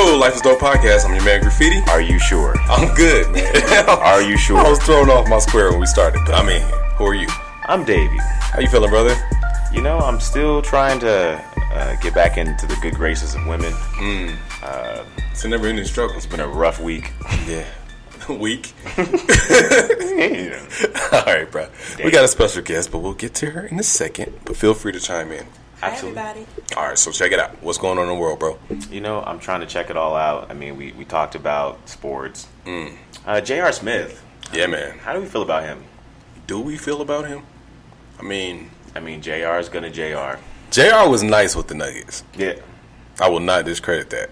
Yo, Life is Dope podcast. I'm your man Graffiti. Are you sure? I'm good, man. Are you sure? I was thrown off my square when we started. but I'm in here. Who are you? I'm Davey. How you feeling, brother? You know, I'm still trying to uh, get back into the good graces of women. It's a never ending struggle. It's been a rough week. Yeah. Week. All right, bro. We got a special guest, but we'll get to her in a second. But feel free to chime in. Absolutely. everybody. All right, so check it out. What's going on in the world, bro? You know, I'm trying to check it all out. I mean, we, we talked about sports. Mm. Uh, J.R. Smith. Yeah, man. How do we feel about him? Do we feel about him? I mean, I mean, J.R. is gonna J.R. JR was nice with the Nuggets. Yeah. I will not discredit that.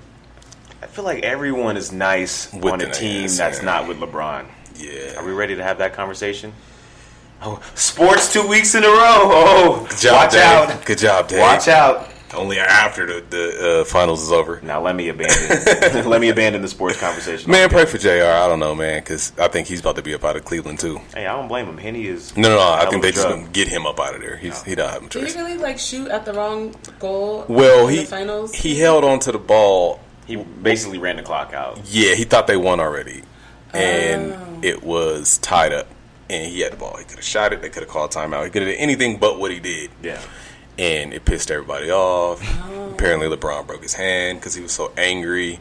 I feel like everyone is nice With on the a team Nuggets, that's yeah. not with LeBron. Yeah. Are we ready to have that conversation? Oh, sports two weeks in a row. Oh, Good job, watch Dave. out. Good job, Dave. Watch out. Only after the, the uh, finals is over. Now let me abandon let me abandon the sports conversation. Man, pray for JR. I don't know, man, because I think he's about to be up out of Cleveland, too. Hey, I don't blame him. Henny is No, no, no. I think they just gonna get him up out of there. He's he don't have a Did he really like shoot at the wrong goal? Well, in he the finals. he held on to the ball. He basically ran the clock out. Yeah, he thought they won already, Oh. and it was tied up. And he had the ball. He could have shot it. They could have called timeout. He could have did anything but what he did. Yeah. and it pissed everybody off. Oh. Apparently, LeBron broke his hand because he was so angry.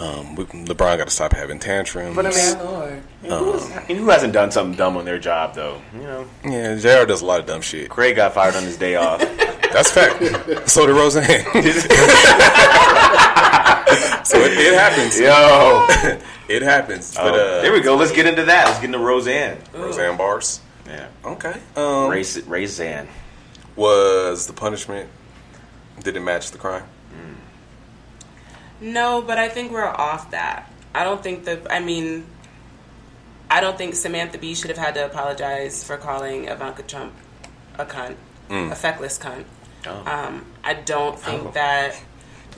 Um, we- LeBron got to stop having tantrums. But I mean- Oh, Lord. And who's- and who hasn't done something dumb on their job though? You know, yeah, Jr. does a lot of dumb shit. Craig got fired on his day off. That's fact. so did Roseanne. so it, it happens. Yo, It happens. But Oh, uh, there we go. Let's get into that. Let's get into Roseanne. Roseanne bars. Yeah, Okay. Um, Race, Roseanne. was the punishment? Did it match the crime? No, but I think we're off that. I don't think that. I mean, I don't think Samantha Bee should have had to apologize for calling Ivanka Trump a cunt, a feckless cunt. Oh. Um, I don't think Oh. that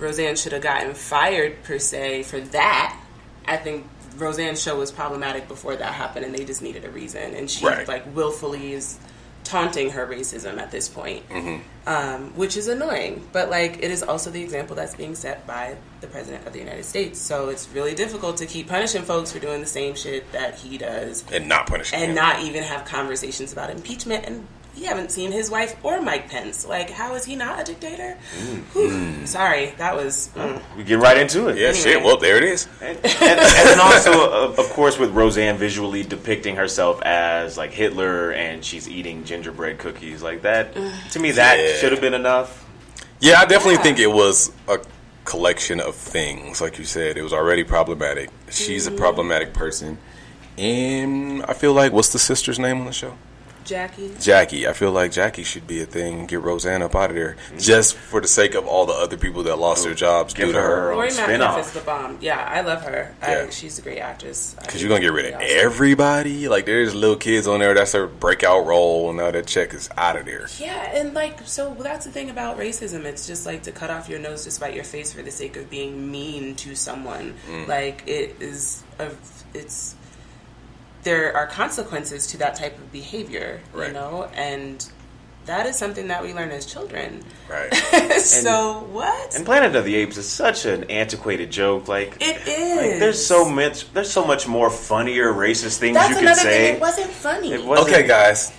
Roseanne should have gotten fired per se for that. I think Roseanne's show was problematic before that happened, and they just needed a reason. And she Right. like willfully is taunting her racism at this point, um, which is annoying. But like, it is also the example that's being set by the president of the United States. So it's really difficult to keep punishing folks for doing the same shit that he does, And not punishing and him. not even have conversations about impeachment. And we haven't seen his wife or Mike Pence. Like, how is he not a dictator? Mm-hmm. Whew. Sorry, that was. mm. We get right into it. yeah, Anyway. shit. Well, there it is. and, and, and also, of, of course, with Roseanne visually depicting herself as like Hitler, and she's eating gingerbread cookies like that. To me, that Yeah. should have been enough. Yeah, I definitely Yeah. think it was a collection of things. Like you said, it was already problematic. She's a mm-hmm. problematic person. And I feel like, what's the sister's name on the show? Jackie. Jackie. I feel like Jackie should be a thing get Roseanne up out of there. Just for the sake of all the other people that lost their jobs Give due to her her. her Laurie own Metcalf is the bomb. Yeah, I love her. Yeah. I, she's a great actress. Because you're going to get rid of awesome. everybody. Like, there's little kids on there. That's their breakout role. Now that check is out of there. Yeah, and like, so that's the thing about racism. It's just like to cut off your nose to spite your face for the sake of being mean to someone. Mm. Like, it is, a, it's, there are consequences to that type of behavior, Right. you know? And that is something that we learn as children. Right. so, what? And Planet of the Apes is such an antiquated joke. Like it is. Like, there's so much. There's so much more funnier racist things That's you could another say. thing. It wasn't funny. It wasn't- Okay, guys.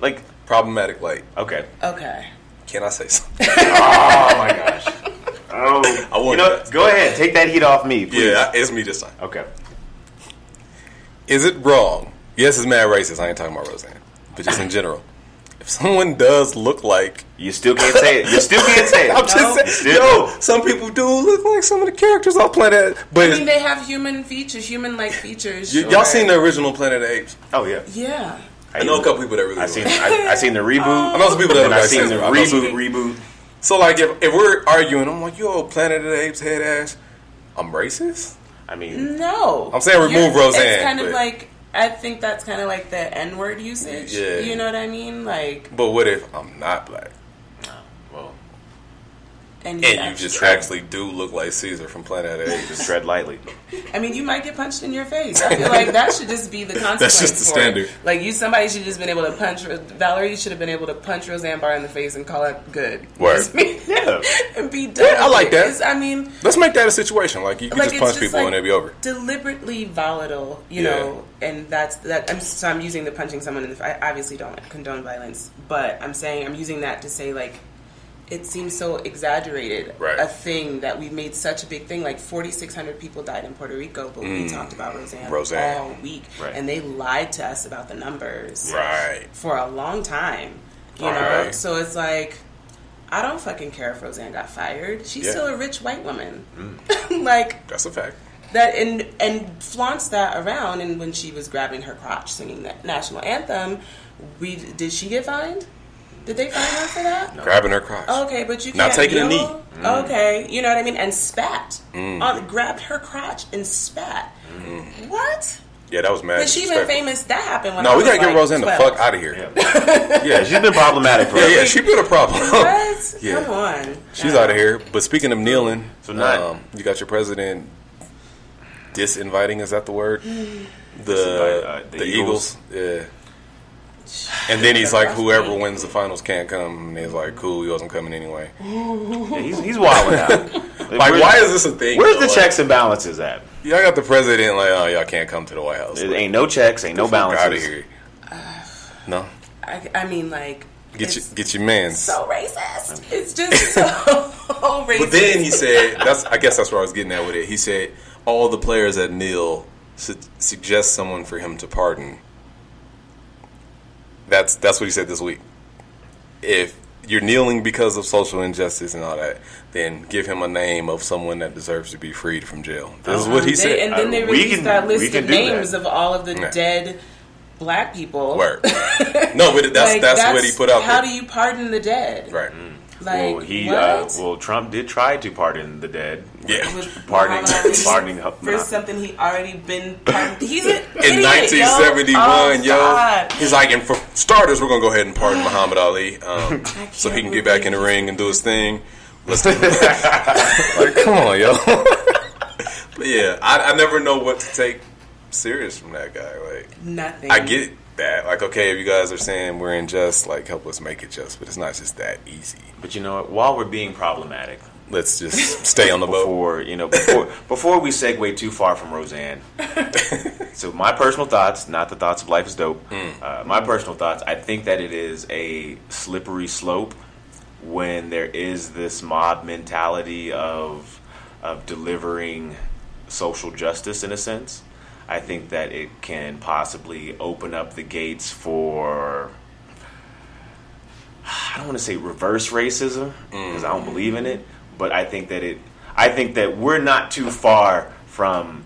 Like, Problematic light. okay. okay. Can I say something? Oh my gosh. Oh, I you want know, go ahead. Take that heat off me, please. yeah, it's me this time. Okay. Is it wrong? Yes, it's mad racist. I ain't talking about Roseanne, but just in general. if someone does look like You still can't say it. You still can't say it. I'm just saying, Still- yo, some people do look like some of the characters on Planet. But I mean, they have human features, human-like features. y- sure. y'all seen the original Planet of the Apes? Oh yeah. Yeah. I know a couple people that really. I seen. I, I seen the reboot. Oh. I know some people that and don't I seen the I know some- reboot. Reboot. So like, if, if we're arguing, I'm like, yo, Planet of the Apes head ass. I'm racist. I mean, No. I'm saying remove You're- Roseanne, It's kind of like I think that's kind of like the N word usage. Yeah. You know what I mean? Like, But what if I'm not black and, and you actually- just actually do look like Caesar from Planet of the Apes? just tread lightly. I mean, you might get punched in your face. I feel like that should just be the consequence. just the for it. standard. Like you, somebody should just been able to punch Valerie. Should have been able to punch Roseanne Barr in the face and call it good. Word. Yeah. and be done. Yeah, I like that. It's- I mean, Let's make that a situation. Like you can like just punch just people like and it'll be over. deliberately volatile, you Yeah. know, and that's that. I'm so I'm using the punching someone in the. I obviously don't condone violence, but I'm saying I'm using that to say like. It seems so exaggerated, Right. a thing that we've made such a big thing. Like 4,600 people died in Puerto Rico, but we talked about Roseanne, Mm. Roseanne. all week, Right. and they lied to us about the numbers Right. for a long time. You know, Right. so it's like I don't fucking care if Roseanne got fired. She's Yeah. still a rich white woman. like That's a fact. that and and flaunts that around and when she was grabbing her crotch singing the national anthem we did she get fined did they fine her for that Grabbing her crotch. okay but you Not can't Not taking a knee. yell. okay you know what i mean and spat on grabbed her crotch and spat what Yeah, that was mad. but she been famous that happened when No, I we gotta get like Roseanne 12. the fuck out of here. Yeah. yeah, she's been problematic for Yeah, yeah, she's been a problem. what Yeah. come on She's Nah. out of here. But speaking of kneeling, So not- um, you got your president disinviting. Is that the word? Mm. The uh, the, the Eagles. Yeah. And then he's like, whoever wins the finals can't come. And he's like, cool, he wasn't coming anyway. Yeah, he's he's wilding out. Like, why is this a thing? Where's though? the Like, checks and balances at? Y'all got the president like, oh, y'all can't come to the White House. There ain't no checks, ain't no out of balances. here. No, I, I mean like get your it's get your man's. so racist it's just so racist But then he said, "That's I guess that's where I was getting at with it." He said all the players at kneel su- suggest someone for him to pardon. That's that's what he said this week. If you're kneeling because of social injustice and all that, then give him a name of someone that deserves to be freed from jail. This is what uh-huh. he They- said. and then they released can- that list of do that. names of all of the Yeah. dead black people. Word. No, but that's Like, that's, what he put out How there. do you pardon the dead? right. Mm. Like well, he uh, well, Trump did try to pardon the dead. Yeah. Pardoning, pardoning. for something he already been pardoned. He's an In idiot, yo. 1971, Oh, yo, he's like, and for starters, we're gonna go ahead and pardon Muhammad Ali, um, so he can't get back in the ring and do his thing. Let's do like, come on, yo. but yeah, I, I never know what to take serious from that guy. Like, Nothing. I get that. Like, okay, if you guys are saying we're unjust, like, help us make it just, but it's not just that easy. But you know what? While we're being problematic, Let's just stay on the boat. before you know, before before we segue too far from Roseanne. so my personal thoughts, not the thoughts of Life is Dope. Uh, my personal thoughts. I think that it is a slippery slope when there is this mob mentality of of delivering social justice in a sense. I think that it can possibly open up the gates for I don't want to say reverse racism because I don't mm. believe in it, but I think that it. I think that we're not too far from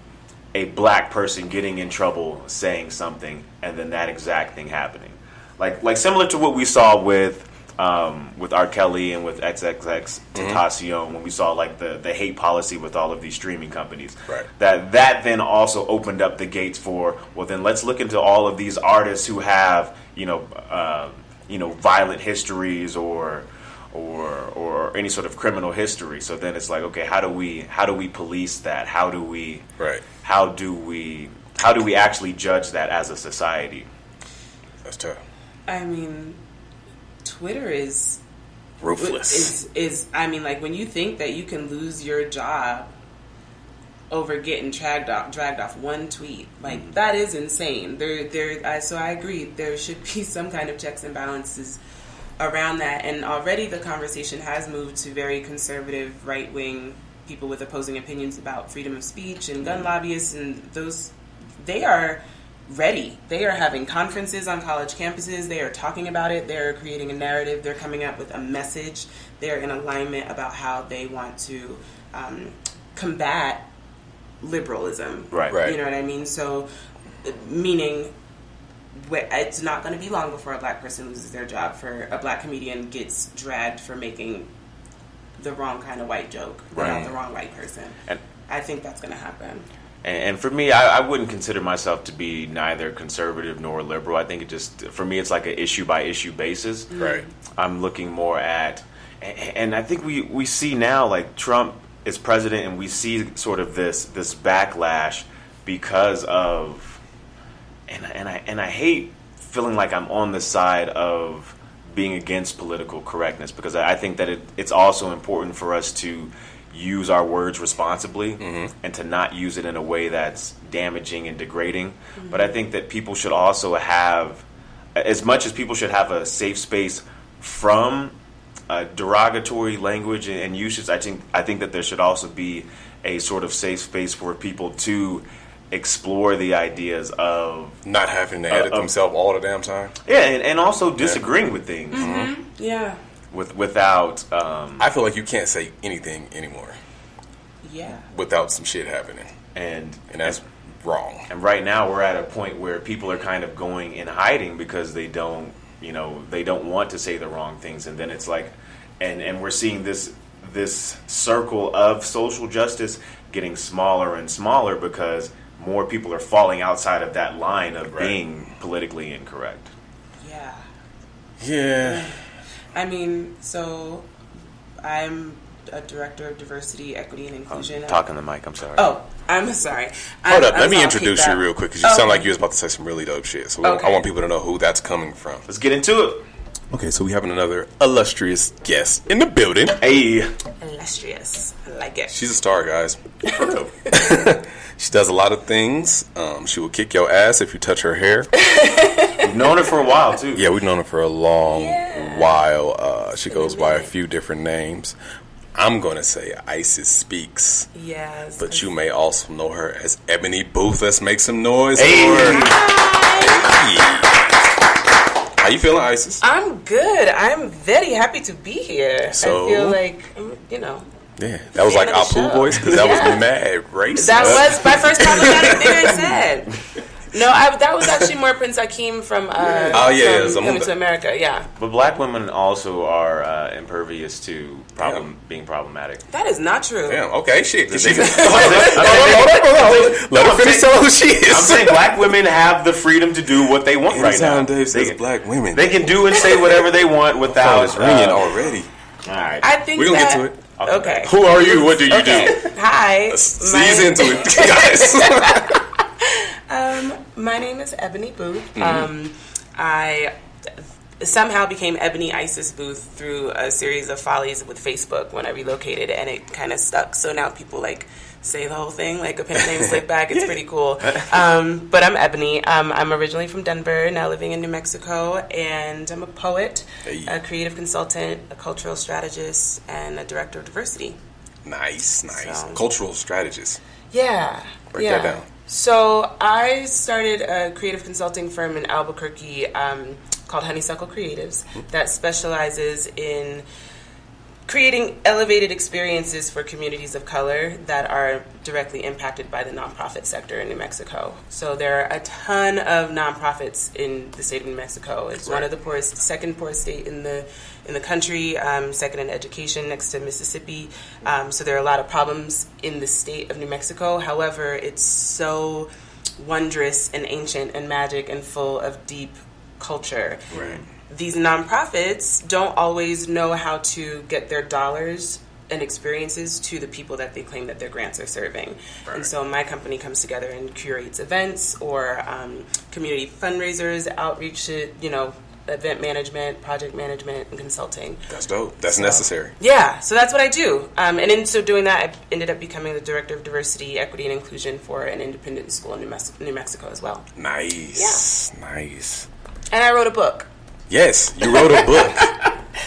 a black person getting in trouble saying something and then that exact thing happening, like like similar to what we saw with um, with R. Kelly and with XXX Tentacion when we saw like the the hate policy with all of these streaming companies. Right. That that then also opened up the gates for well then let's look into all of these artists who have you know. Uh, you know violent histories or or or any sort of criminal history so then it's like okay how do we how do we police that how do we Right. how do we how do we actually judge that as a society That's tough. I mean, Twitter is Ruthless. is is I mean, like when you think that you can lose your job over getting dragged off dragged off one tweet, like Mm-hmm. that is insane. There, there. I, so I agree. There should be some kind of checks and balances around that. And already the conversation has moved to very conservative, right wing people with opposing opinions about freedom of speech and Mm-hmm. gun lobbyists and those. They are ready. They are having conferences on college campuses. They are talking about it. They're creating a narrative. They're coming up with a message. They're in alignment about how they want to um, combat liberalism. Right. Right. You know what I mean? So, meaning it's not going to be long before a black person loses their job, for a black comedian gets dragged for making the wrong kind of white joke about Right. the wrong white person. And- I think that's going to happen. And, and for me, I, I wouldn't consider myself to be neither conservative nor liberal. I think it just, for me, it's like an issue by issue basis. Right. I'm looking more at, and I think we, we see now like Trump is president, and we see sort of this this backlash because of, and I- and I and I hate feeling like I'm on the side of being against political correctness because I I think that it, it's also important for us to use our words responsibly and to not use it in a way that's damaging and degrading. But I think that people should also have, as much as people should have a safe space from uh, derogatory language and, and usage, I think I think that there should also be a sort of safe space for people to explore the ideas of Not having to edit Uh, uh, themselves all the damn time. yeah, and, and also disagreeing with things Yeah. With without um, I feel like you can't say anything anymore Yeah. without some shit happening, and and that's wrong. And right now we're at a point where people are kind of going in hiding because they don't, you know, they don't want to say the wrong things and then it's like and and we're seeing this this circle of social justice getting smaller and smaller because more people are falling outside of that line of Right. being politically incorrect. Yeah. Yeah. I mean, so I'm a director of diversity, equity, and inclusion. I'm Talking the mic, I'm sorry. Oh, I'm sorry. Hold I- up, I let me was all introduce you out. real quick because you Okay. sound like you was about to say some really dope shit. So Okay. I want people to know who that's coming from. Let's get into it. Okay, so we have another illustrious guest in the building. Hey, illustrious. I like it. She's a star, guys. she does a lot of things. Um, she will kick your ass if you touch her hair. we've known her for a while too. Yeah, we've known her for a long Yeah. while. Uh, she goes by a few different names. I'm going to say Isis Speaks, Yes. but you may also know her as Ebony Booth. Let's make some noise Hey. for her. Hey. How you feeling, Isis? I'm good. I'm very happy to be here. So? I feel like, um, you know, Yeah, that was like the Apu voice because that Yeah. was mad racist. that was my first problematic thing I said. No, I, that was actually more Prince Akeem from, uh, Oh, yeah, from yeah, Coming to America. Yeah, But black women also are uh, impervious to problem being problematic. that is not true. Damn. Okay. Shit. 'cause she- hold on, hold on, hold on, hold on. Let her finish saying- telling who she is. I'm saying black women have the freedom to do what they want right now. Anytime Dave They, says black women, they can do and say whatever they want without is ringing uh, already. All right. I think We're gonna get to it. Okay. Who are you? What do you Okay. do? Hi. Let's My- Ease into it, guys. My name is Ebony Booth. Mm-hmm. Um, I somehow became Ebony Isis Booth through a series of follies with Facebook when I relocated, and it kind of stuck. So now people like say the whole thing like a pen name slip back. It's pretty cool. Um, but I'm Ebony. Um, I'm originally from Denver, now living in New Mexico, and I'm a poet, Hey. a creative consultant, a cultural strategist, and a director of diversity. nice, nice. So- Cultural strategist. Yeah. Break yeah. that down. So I started a creative consulting firm in Albuquerque um, called Honeysuckle Creatives that specializes in creating elevated experiences for communities of color that are directly impacted by the nonprofit sector in New Mexico. So there are a ton of nonprofits in the state of New Mexico. It's one of the poorest, second poorest state in the in the country, um, second in education next to Mississippi. Um, so there are a lot of problems in the state of New Mexico. However, it's so wondrous and ancient and magic and full of deep culture Right. These nonprofits don't always know how to get their dollars and experiences to the people that they claim that their grants are serving. And so my company comes together and curates events or um, community fundraisers, outreach, to, you know, event management, project management, and consulting. That's dope. That's So- necessary. Yeah, so that's what I do. Um, and in so doing that, I ended up becoming the director of diversity, equity, and inclusion for an independent school in New Mexico as well. Nice. Yeah. Nice. And I wrote a book. Yes, you wrote a book.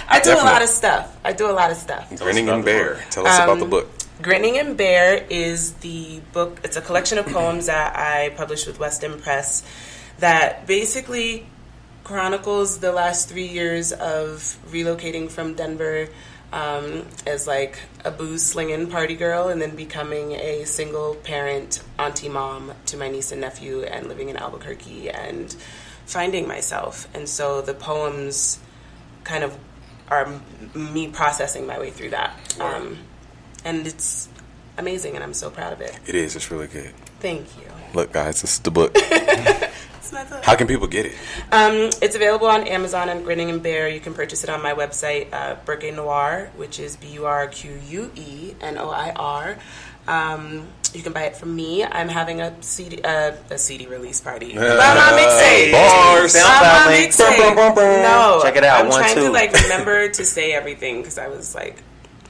I do Definitely. a lot of stuff. I do a lot of stuff. Grinning and Bare. Tell us about the Um, book. Grinning and Bare is the book, it's a collection of poems that I published with West End Press that basically chronicles the last three years of relocating from Denver um, as like a booze slinging party girl and then becoming a single parent auntie mom to my niece and nephew and living in Albuquerque and finding myself. And so the poems kind of are me processing my way through that. Um, and it's amazing and I'm so proud of it. It is. It's really good. Thank you. Look, guys, this is the book. It's my book. How can people get it? Um, it's available on Amazon and Grinning and Bare. You can purchase it on my website, uh, Burque Noir, which is B U R Q U E N O I R. Um, you can buy it from me. I'm having a CD, uh, a CD release party. Well, my mixtape. Bars. My mixtape. No, Check it out, I'm one, trying two. to like remember to say everything because I was like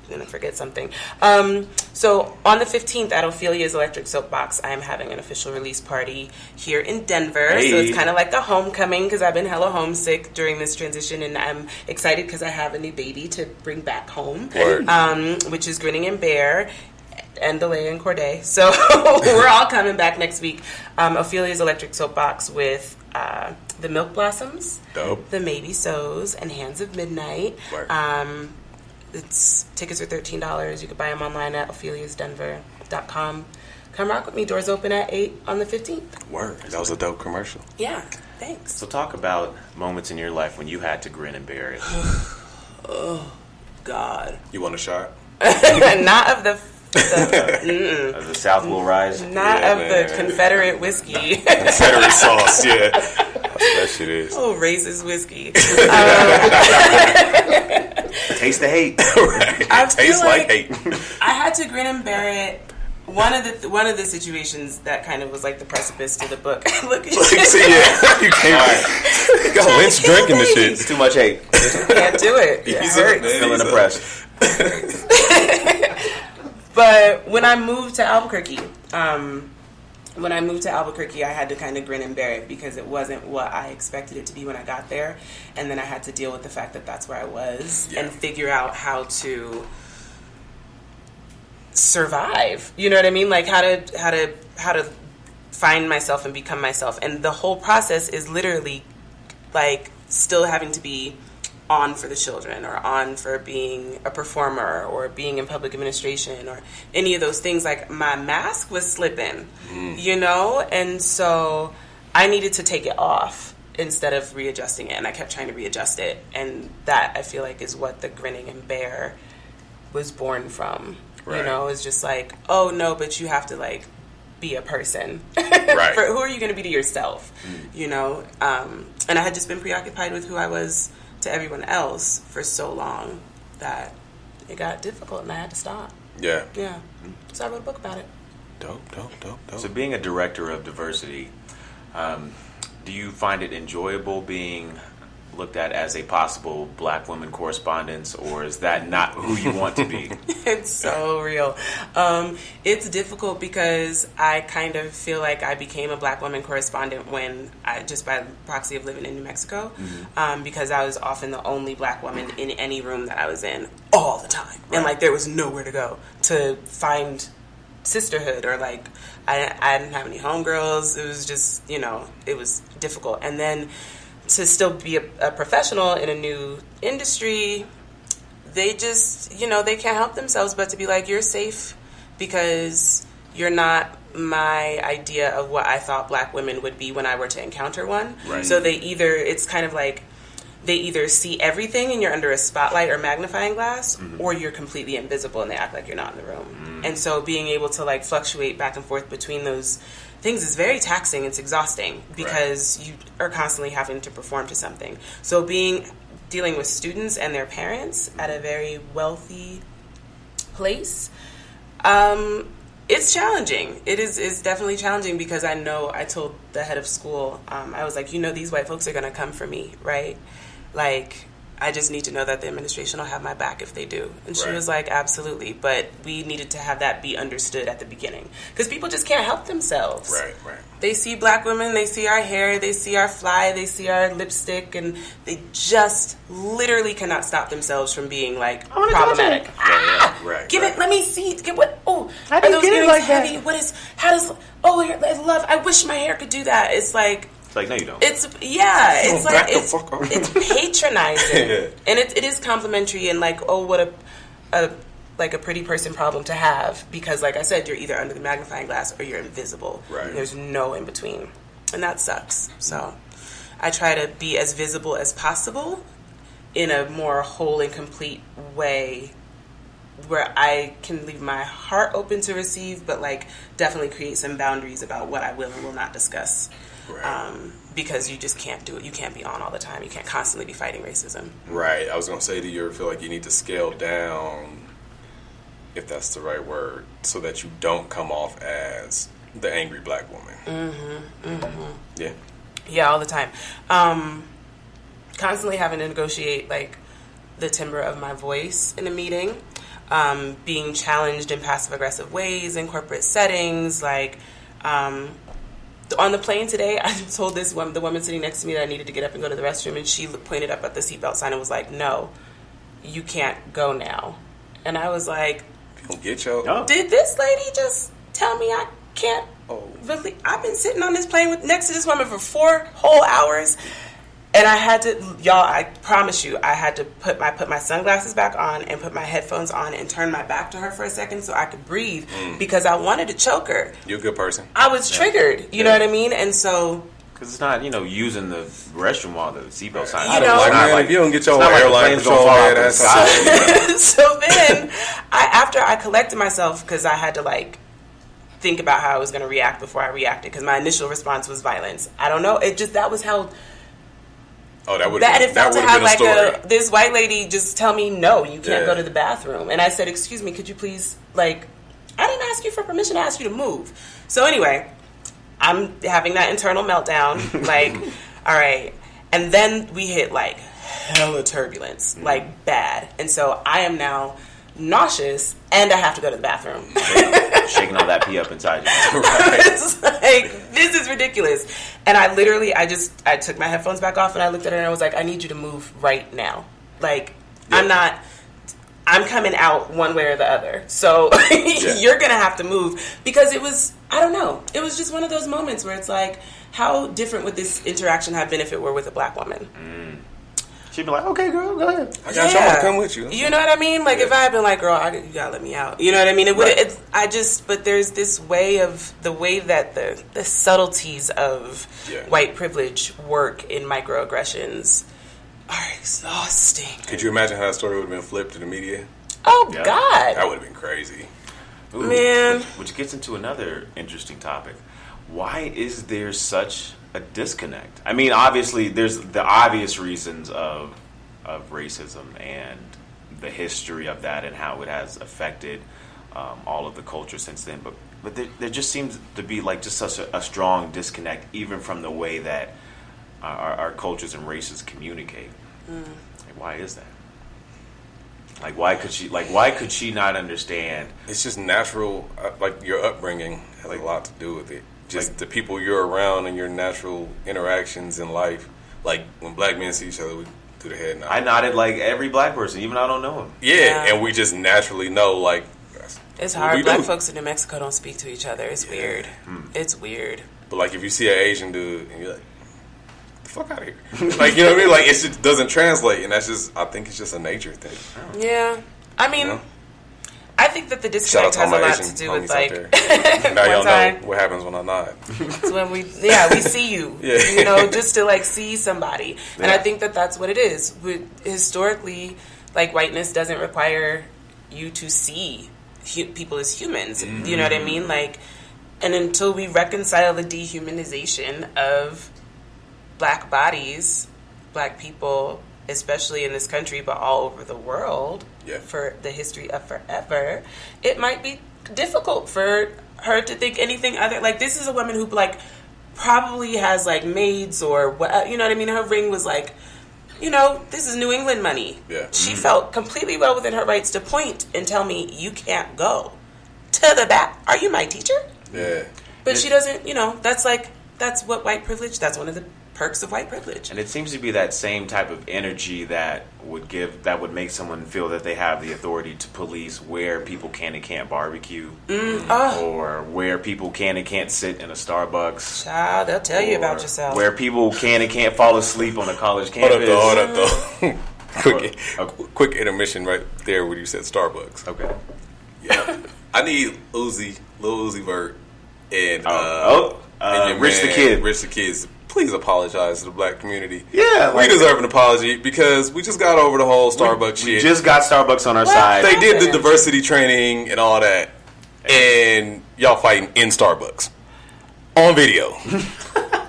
gonna forget something. Um, so on the 15th at Ophelia's Electric Soapbox, I am having an official release party here in Denver. So it's kind of like a homecoming because I've been hella homesick during this transition, and I'm excited because I have a new baby to bring back home, um, which is Grinning and Bare. And Delay and Corday. So we're all coming back next week. Um, Ophelia's Electric Soapbox with uh, the Milk Blossoms, Dope. the Maybe So's, and Hands of Midnight. Word. Um, it's tickets are thirteen dollars. You can buy them online at opheliasdenver.com. Come rock with me. Doors open at eight on the fifteenth. Word. That was a dope commercial. Yeah, thanks. So talk about moments in your life when you had to grin and bear it. Oh, God, You want a shot? not of the, the the South will rise. not Yeah, of man. the Confederate whiskey. Confederate sauce, yeah. that shit is. oh, racist whiskey. Um, Taste the hate. I tastes feel like like- hate. I had to grin and bear it. One of the one of the situations that kind of was like the precipice to the book. Look at you. See, yeah. You can't. You got Lynch drinking the shit. It's too much hate. can't do it. It Easy, hurts. man. Feeling oppressed. But when I moved to Albuquerque, um, when I moved to Albuquerque, I had to kind of grin and bear it because it wasn't what I expected it to be when I got there, and then I had to deal with the fact that that's where I was Yeah. and figure out how to survive. You know what I mean? Like how to how to how to find myself and become myself. And the whole process is literally like still having to be on for the children or on for being a performer or being in public administration or any of those things like my mask was slipping you know? And so i needed to take it off instead of readjusting it and i kept trying to readjust it. And that i feel like is what the grinning and bare was born from. You know it's just like oh no but you have to like be a person. Right. For- who are you going to be to yourself? You know um, and i had just been preoccupied with who i was to everyone else for so long that it got difficult and i had to stop Yeah. yeah so i wrote a book about it Dope, dope, dope, dope. So, being a director of diversity, um, do you find it enjoyable being looked at as a possible black woman correspondent, or is that not who you want to be? it's so real. Um, it's difficult because I kind of feel like I became a black woman correspondent when I just by proxy of living in New Mexico, um, because I was often the only black woman in any room that I was in all the time, and like there was nowhere to go to find sisterhood or like I, I didn't have any homegirls. It was just you know it was difficult, and then to still be a, a professional in a new industry they just you know they can't help themselves but to be like you're safe because you're not my idea of what I thought black women would be when I were to encounter one. Right. So they either it's kind of like they either see everything and you're under a spotlight or magnifying glass mm-hmm. or you're completely invisible and they act like you're not in the room. Mm. And so being able to like fluctuate back and forth between those things is very taxing, it's exhausting because you are constantly having to perform to something. So being dealing with students and their parents at a very wealthy place um, it's challenging. It is is definitely challenging because I know I told the head of school, um, I was like, you know, these white folks are gonna come for me, right? Like, I just need to know that the administration will have my back if they do. And she Right. was like, absolutely. But we needed to have that be understood at the beginning. Because people just can't help themselves. Right, right. They see black women, they see our hair, they see our fly, they see our lipstick, and they just literally cannot stop themselves from being like wanna touch problematic. it. Ah, right, Give right. it. Let me see. Get what? Oh, How are those get earrings like that? heavy? What is? How does? Oh, I love. I wish my hair could do that. It's like It's like no, you don't. it's yeah. It's like it's, it's patronizing, Yeah. and it, it is complimentary and like oh what a a like a pretty person problem to have because like I said you're either under the magnifying glass or you're invisible. Right. There's no in between, and that sucks. So I try to be as visible as possible in a more whole and complete way where I can leave my heart open to receive, but like definitely create some boundaries about what I will and will not discuss. Right. Um, because you just can't do it. You can't be on all the time. You can't constantly be fighting racism. Right. I was gonna say, do you ever feel like you need to scale down, if that's the right word, so that you don't come off as the angry black woman? Mm-hmm. Mm-hmm. Yeah. Yeah, all the time. Um, constantly having to negotiate like the timbre of my voice in a meeting, um, being challenged in passive aggressive ways in corporate settings. Like um, on the plane today, I told this woman, the woman sitting next to me, that I needed to get up and go to the restroom, and she pointed up at the seatbelt sign and was like, "No, you can't go now." And I was like, You don't get your. Oh. "Did this lady just tell me I can't?" Oh. Really, I've been sitting on this plane with next to this woman for four whole hours, and I had to, y'all. I promise you, I had to put my put my sunglasses back on and put my headphones on and turn my back to her for a second so I could breathe Mm. because I wanted to choke her. You're a good person. I was triggered. You know what I mean? And so Because it's not, you know, using the restroom while the seatbelt sign. You know- like, it's not man, if you don't get your it's not like airline control, fall yeah, out the that's- sky. so then I after I collected myself because I had to like think about how I was going to react before I reacted because my initial response was violence. I don't know. It just that was how Oh, that would that that it felt would to have been a like story. a this white lady just tell me no, you can't Yeah. go to the bathroom. And I said, "Excuse me, could you please like I didn't ask you for permission to ask you to move." So anyway, I'm having that internal meltdown like all right. And then we hit like hella turbulence, Mm-hmm. like bad. And so I am now nauseous and I have to go to the bathroom. Shaking all that pee up inside you. it's like this is ridiculous. And i literally i just i took my headphones back off and i looked at her and i was like i need you to move right now. Like i'm not i'm coming out one way or the other. So you're gonna have to move. Because it was i don't know. It was just one of those moments where it's like how different would this interaction have been if it were with a black woman mm. She'd be like, okay, girl, go ahead. I got you. I'm gonna come with you. You know what I mean? Like if I had been like, "Girl, I, you gotta let me out," you know what I mean? It would. Right. I just, but there's this way of the way that the the subtleties of Yeah. white privilege work in microaggressions are exhausting. Could you imagine how that story would have been flipped to the media? Oh Yeah. God, That would have been crazy. Ooh, Man. Which, which gets into another interesting topic. Why is there such a disconnect? I mean, obviously, there's the obvious reasons of of racism and the history of that and how it has affected um, all of the culture since then. But but there, there just seems to be like just such a, a strong disconnect, even from the way that our, our cultures and races communicate. Like, why is that? Like, why could she? Like, why could she not understand? It's just natural. uh, Like your upbringing has a lot to do with it. Just Like- the people you're around and your natural interactions in life. Like when black men see each other, we do the head nod. I nodded like every black person, even I don't know him. Yeah, Yeah. and we just naturally know like it's what we hard. Black do. folks in New Mexico don't speak to each other. It's weird. Hmm. It's weird. But like if you see an Asian dude and you're like, the fuck out of here, like you know what I mean? Like it just doesn't translate, and that's just I think it's just a nature thing. Yeah, I mean, You know? I think that the disconnect has a lot Asian to do with like now y'all time. know what happens when I nod. It's when we yeah we see you. Yeah. you know just to like see somebody. And i think that that's what it is. We, historically like whiteness doesn't require you to see hu- people as humans. You know what i mean? Mm-hmm. Like and until we reconcile the dehumanization of black bodies black people especially in this country but all over the world Yeah. for the history of forever it might be difficult for her to think anything other like this is a woman who like probably has like maids or what uh, you know what i mean her ring was like you know, this is New England money. Yeah. She mm-hmm. felt completely well within her rights to point and tell me, you can't go to the back. Are you my teacher? Yeah. But she doesn't, you know, that's like, that's what white privilege, that's one of the perks of white privilege. And it seems to be that same type of energy that would give that would make someone feel that they have the authority to police where people can and can't barbecue, Oh, or where people can and can't sit in a Starbucks, child, they'll tell you about yourself. where people can and can't fall asleep on a college campus. Hold campus. up, though. Hold up, though. quick, Okay. quick intermission right there when you said Starbucks. Okay. Yeah. I need Uzi, Lil Uzi Vert, and uh, Oh, oh, uh, and your Rich the man, Kid. Rich the Kids. Please apologize to the black community. Yeah, we deserve an apology because we just got over the whole Starbucks We shit. just got Starbucks on our Well, side. they did the diversity training and all that, and y'all fighting in Starbucks on video.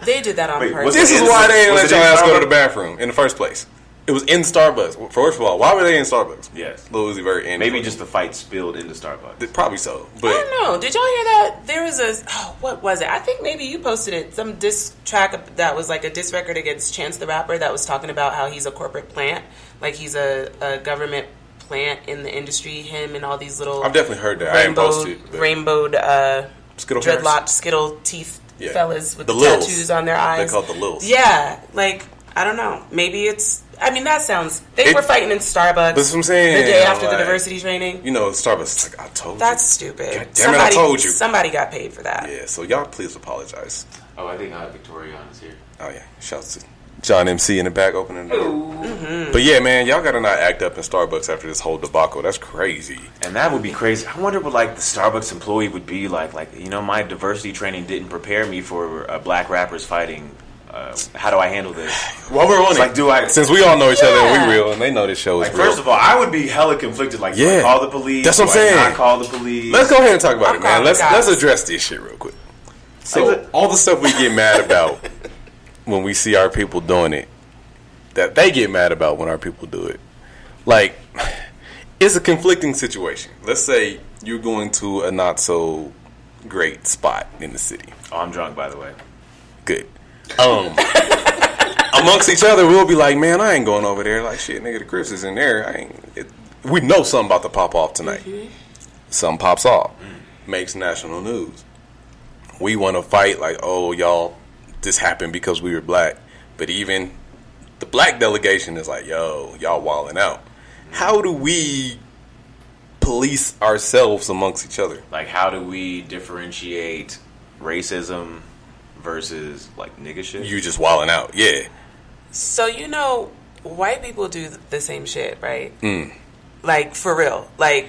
They did that on Wait, purpose. This is why they didn't let y'all in ass go to the bathroom in the first place. It was in Starbucks. First of all, why were they in Starbucks? Yes. Lil Uzi Vert and Maybe just the fight spilled into Starbucks. probably so, I don't know. Did y'all hear that? There was a oh, what was it? I think maybe you posted it. Some diss track that was like a diss record against Chance the Rapper that was talking about how he's a corporate plant, like he's a, a government plant in the industry. Him and all these little I've definitely heard that. I rainbow posted, but- rainbowed uh, Skittle hairs? dreadlocked skittle teeth Yeah. fellas with The the, Lils. tattoos on their eyes. They call it the Lils. Yeah, like I don't know. Maybe it's. I mean, that sounds. They It- were fighting in Starbucks. That's what I'm saying, The day after the diversity training. you know, Starbucks is like I told That's you. That's stupid. God damn it, I told you. Somebody got paid for that. Yeah, so y'all please apologize. Oh, I think uh, Victoria is here. Oh yeah, shouts to John MC in the back opening the door. Mm-hmm. But yeah, man, y'all gotta not act up in Starbucks after this whole debacle. That's crazy. And that would be crazy. I wonder what like the Starbucks employee would be like. Like you know, my diversity training didn't prepare me for uh, black rappers fighting. Uh, how do I handle this? While we're on It's it, like, do I- since we all know each other and we real, and they know this show is Like, real. first of all, I would be hella conflicted. Like, do I Yeah. call the police? That's what I'm Do I saying. Not call the police. Let's go ahead and talk about I'm it, man. Let's guys. let's address this shit real quick. So all the stuff we get mad about when we see our people doing it, that they get mad about when our people do it, like it's a conflicting situation. Let's say you're going to a not so great spot in the city. Oh, I'm drunk, by the way. Good. Um, amongst each other, we'll be like, "Man, I ain't going over there." Like, shit, nigga, the Crips is in there. I ain't. It, we know something about to pop off tonight. Something pops off, makes national news. We want to fight like, "Oh, y'all, this happened because we were black." But even the black delegation is like, "Yo, y'all walling out." How do we police ourselves amongst each other? Like, how do we differentiate racism versus like nigga shit? You just wilding out, yeah. So you know, white people do the same shit, right? Mm. Like for real. Like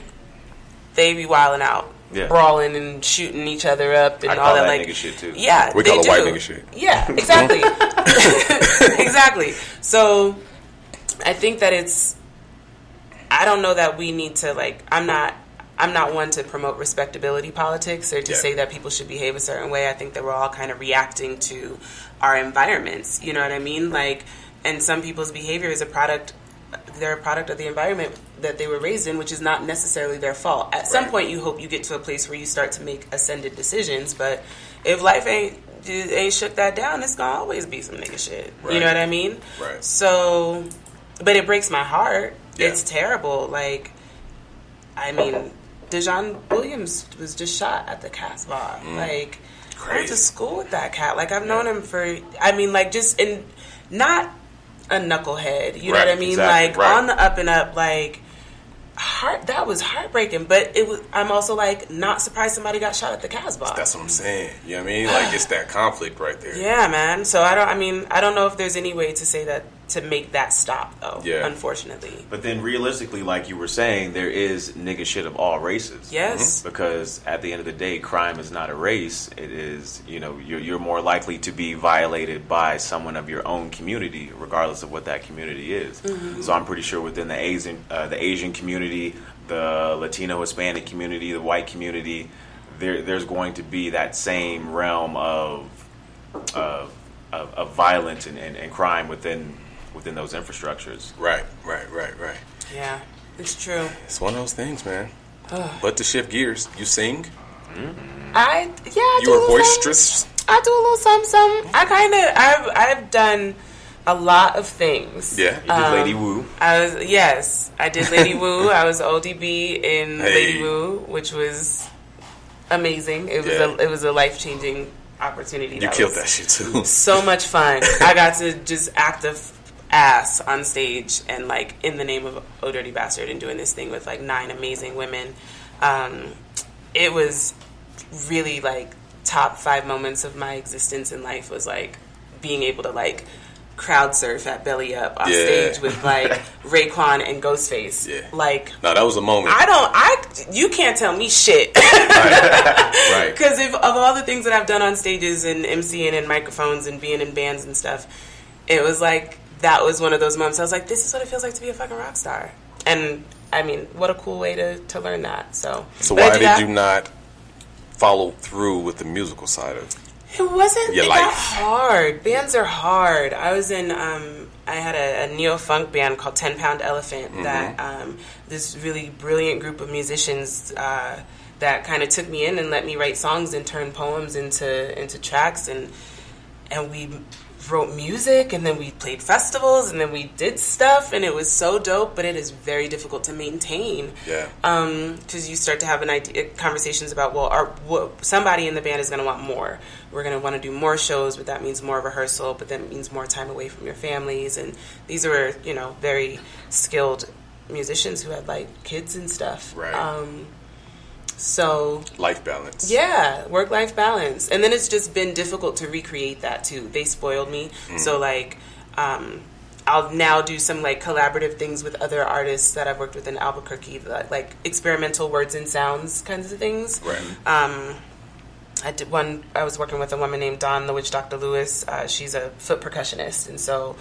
they be wilding out, Yeah. brawling and shooting each other up and I all call that. that like nigga shit, too. Yeah, We they call it do. white nigga shit. Yeah, exactly, exactly. So I think that it's. I don't know that we need to like. I'm not. I'm not one to promote respectability politics or to Yeah. say that people should behave a certain way. I think that we're all kind of reacting to our environments. You know what I mean? Like, and some people's behavior is a product. They're a product of the environment that they were raised in, which is not necessarily their fault. At some point, you hope you get to a place where you start to make ascended decisions. But if life ain't ain't shook that down, it's gonna always be some nigga shit. You know what I mean? Right. So, but it breaks my heart. Yeah. It's terrible. Like, I mean, Dejon Williams was just shot at the Casbah. Mm. Like, I went to school with that cat. Like, I've known him for. I mean, like, just in not a knucklehead. You know what I mean? exactly, like right. on the up and up. Like, heart. That was heartbreaking. But it was. I'm also like not surprised somebody got shot at the Casbah. That's what I'm saying. You know what I mean? Like it's that conflict right there. Yeah, man. So I don't. I mean, I don't know if there's any way to say that to make that stop, though. Yeah. Unfortunately. But then realistically, like you were saying, there is nigga shit of all races. Yes. Because at the end of the day, crime is not a race. It is, you know, you're, you're more likely to be violated by someone of your own community, regardless of what that community is. So I'm pretty sure within the Asian, uh, the Asian community, the Latino Hispanic community, the white community, there, there's going to be that same realm of of, of, of violence and, and, and crime within within those infrastructures. Right, right, right, right. Yeah, it's true. It's one of those things, man. but to shift gears, you sing. Mm-hmm. I yeah. I You do a little boisterous. Something. I do a little something. something. I kind of I've I've done A lot of things. Yeah. You did Lady um, Wu. I was yes, I did Lady Wu. I was ODB in Hey. Lady Wu, which was amazing. It was Yeah. a it was a life changing opportunity. You that killed that shit too. So much fun. I got to just act a f- ass on stage and like in the name of Oh Dirty Bastard and doing this thing with like nine amazing women. Um, it was really like top five moments of my existence in life was like being able to like crowd surf at belly up on Yeah. stage with like Raekwon and Ghostface. Yeah. Like No, that was a moment. I don't I you can't tell me shit. right. Because of all the things that I've done on stages and MCing and microphones and being in bands and stuff, it was like that was one of those moments. I was like, this is what it feels like to be a fucking rock star. And I mean, what a cool way to, to learn that. So, So why did that. you not follow through with the musical side of it? It wasn't Your that life? hard. Bands are hard. I was in. Um, I had a, a neo funk band called Ten Pound Elephant. Mm-hmm. That um, this really brilliant group of musicians uh, that kind of took me in and let me write songs and turn poems into into tracks and and we wrote music and then we played festivals and then we did stuff and it was so dope but it is very difficult to maintain Yeah. because you start to have an idea conversations about well our what, somebody in the band is going to want more we're going to want to do more shows but that means more rehearsal but that means more time away from your families and these were you know very skilled musicians who had like kids and stuff Right. um, so Life balance. yeah, work life balance. And then it's just been difficult to recreate that too. They spoiled me. So like um I'll now do some like collaborative things with other artists that I've worked with in Albuquerque, like, like experimental words and sounds kinds of things. Right. Um, I did one. I was working with a woman named Don the Witch Doctor Lewis. Uh, she's a foot percussionist, and so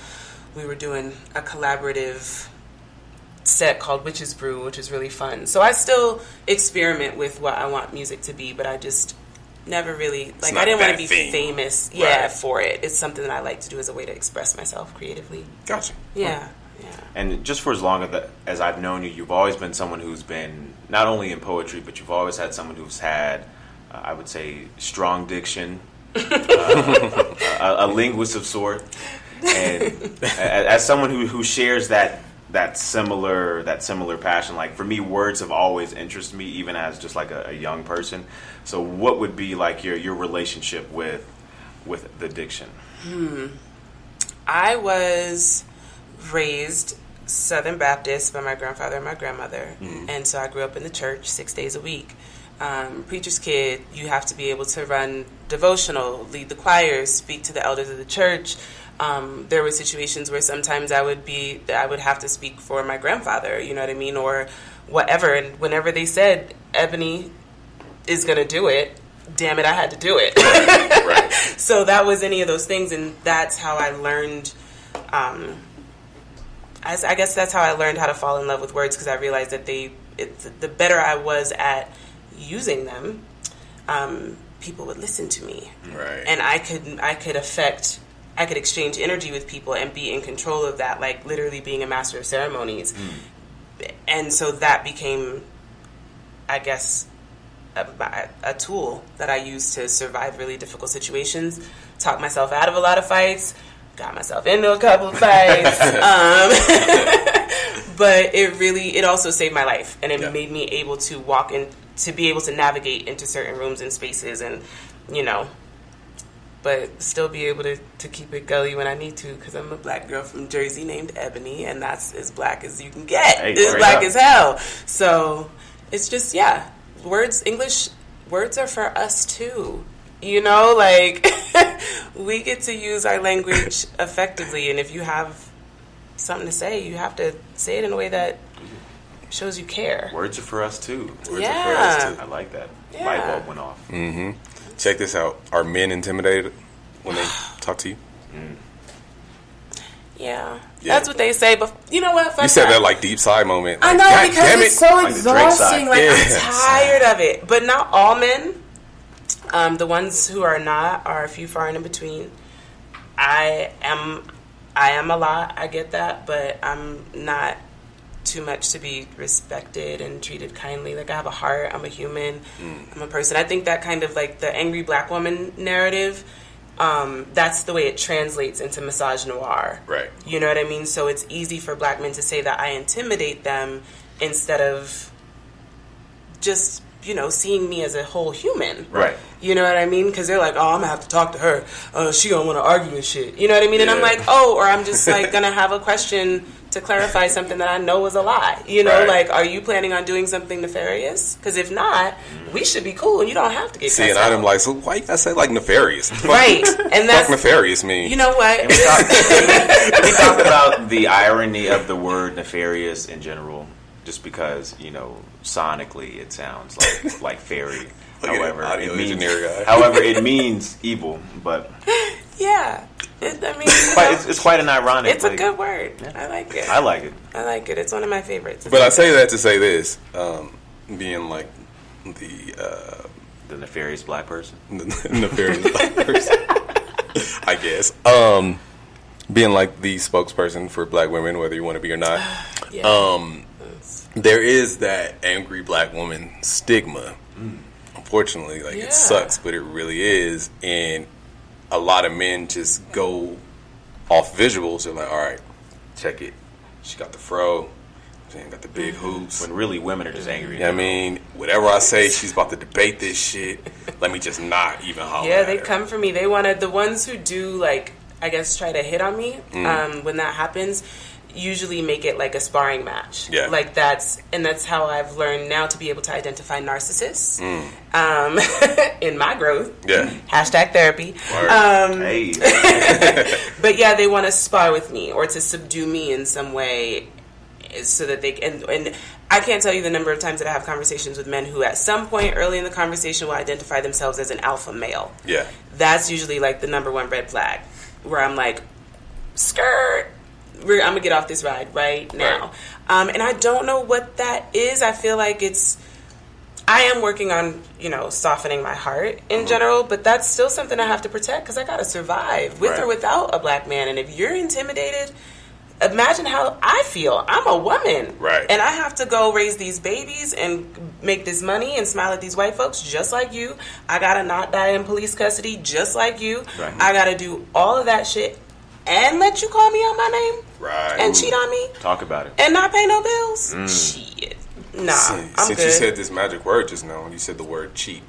we were doing a collaborative set called Witches Brew, which is really fun. So I still experiment with what I want music to be, but I just never really like. I didn't want to be thing. famous, yeah, Right. for it. It's something that I like to do as a way to express myself creatively. Gotcha. Yeah, yeah. And just for as long as, the, as I've known you, you've always been someone who's been not only in poetry, but you've always had someone who's had, uh, I would say, strong diction, uh, a, a linguist of sort, and as someone who, who shares that that similar that similar passion. Like for me, words have always interested me, even as just like a, a young person. So, what would be like your your relationship with with the diction? I was raised Southern Baptist by my grandfather and my grandmother, and so I grew up in the church six days a week. Um, preacher's kid, you have to be able to run devotional, lead the choirs, speak to the elders of the church. Um, there were situations where sometimes I would be, I would have to speak for my grandfather, you know what I mean, or whatever. And whenever they said Ebony is going to do it, damn it, I had to do it. Right. so that was any of those things and that's how i learned um, I, I guess that's how i learned how to fall in love with words because i realized that they it, the better i was at using them um, people would listen to me Right. and i could i could affect i could exchange energy with people and be in control of that like literally being a master of ceremonies and so that became i guess a, a tool that I used to survive really difficult situations, talk myself out of a lot of fights, got myself into a couple of fights. um, but it really, it also saved my life, and it Yeah. made me able to walk in, to be able to navigate into certain rooms and spaces, and you know. But still be able to, to keep it gully when I need to because I'm a black girl from Jersey named Ebony, and that's as black as you can get. Hey, it's black up. as hell. So it's just yeah, words English words are for us too. You know, like we get to use our language effectively, and if you have something to say, you have to say it in a way that shows you care. Words are for us too. Words Yeah. are for us, too. I like that. Yeah. Light bulb went off. Mm-hmm. Check this out. Are men intimidated when they talk to you? Yeah, Yeah. that's what they say. But you know what? Fuck You said that. that like deep side moment. I Like, know God because damn it's it. so Like the Drake exhausting. Like Yeah. I'm tired of it. But not all men. Um, the ones who are not are a few far and in between. I am, I am a lot. I get that, but I'm not too much to be respected and treated kindly. Like I have a heart. I'm a human. Mm. I'm a person. I think that kind of like the angry black woman narrative. um, that's the way it translates into misogynoir. Right. You know what I mean? So it's easy for black men to say that I intimidate them instead of just you know seeing me as a whole human. Right. You know what I mean? Because they're like, oh, I'm gonna have to talk to her. Uh, she don't want to argue and shit. You know what I mean? And I'm like, oh, or I'm just like gonna have a question to clarify something that I know is a lie. You know, Right. like, are you planning on doing something nefarious? Because if not, we should be cool, and you don't have to get See, cussed and I'm like, so why you gotta say like nefarious? right, and Fuck that's nefarious mean? you know what? we talk, we talk about the irony of the word nefarious in general, just because you know sonically it sounds like like fairy. Look however, that audio it means, engineer guy. however, it means evil, but yeah, it, I mean, you quite, it's, it's quite an ironic. it's a good word. I like it. I like it. I like it. It's one of my favorites. but I say that to say this, um, being like the uh, The nefarious black person. the nefarious black person, I guess. Um, being like the spokesperson for black women, whether you want to be or not. yeah. Um, there is that angry black woman stigma. Unfortunately, like Yeah. it sucks, but it really is. And a lot of men just go off visuals. They're like, all right, check it. She got the fro. She ain't got the big hoops. When really women are just angry. What I mean, whatever I say, she's about to debate this shit. Let me just not even holler. Yeah, they her. come for me. They wanted the ones who do like I guess try to hit on me. Mm. Um, when that happens, usually make it like a sparring match. Yeah. like that's and that's how I've learned now to be able to identify narcissists. Mm. Um, in my growth. Yeah. Hashtag therapy. Um, Hey, but yeah, they want to spar with me or to subdue me in some way, so that they and and I can't tell you the number of times that I have conversations with men who, at some point early in the conversation, will identify themselves as an alpha male. Yeah. That's usually like the number one red flag, where I'm like, skirt. We're, I'm gonna get off this ride right now, um, and I don't know what that is. I feel like it's. I am working on, you know, softening my heart in Mm-hmm. general, but that's still something I have to protect because I gotta survive with Right. or without a black man. And if you're intimidated, imagine how I feel. I'm a woman, Right. And I have to go raise these babies and make this money and smile at these white folks just like you. I gotta not die in police custody just like you. Right. I gotta do all of that shit and let you call me out my name Right. and cheat on me talk about it. and not pay no bills. Shit, nah, See, I'm since good. you said this magic word just now, when you said the word cheat,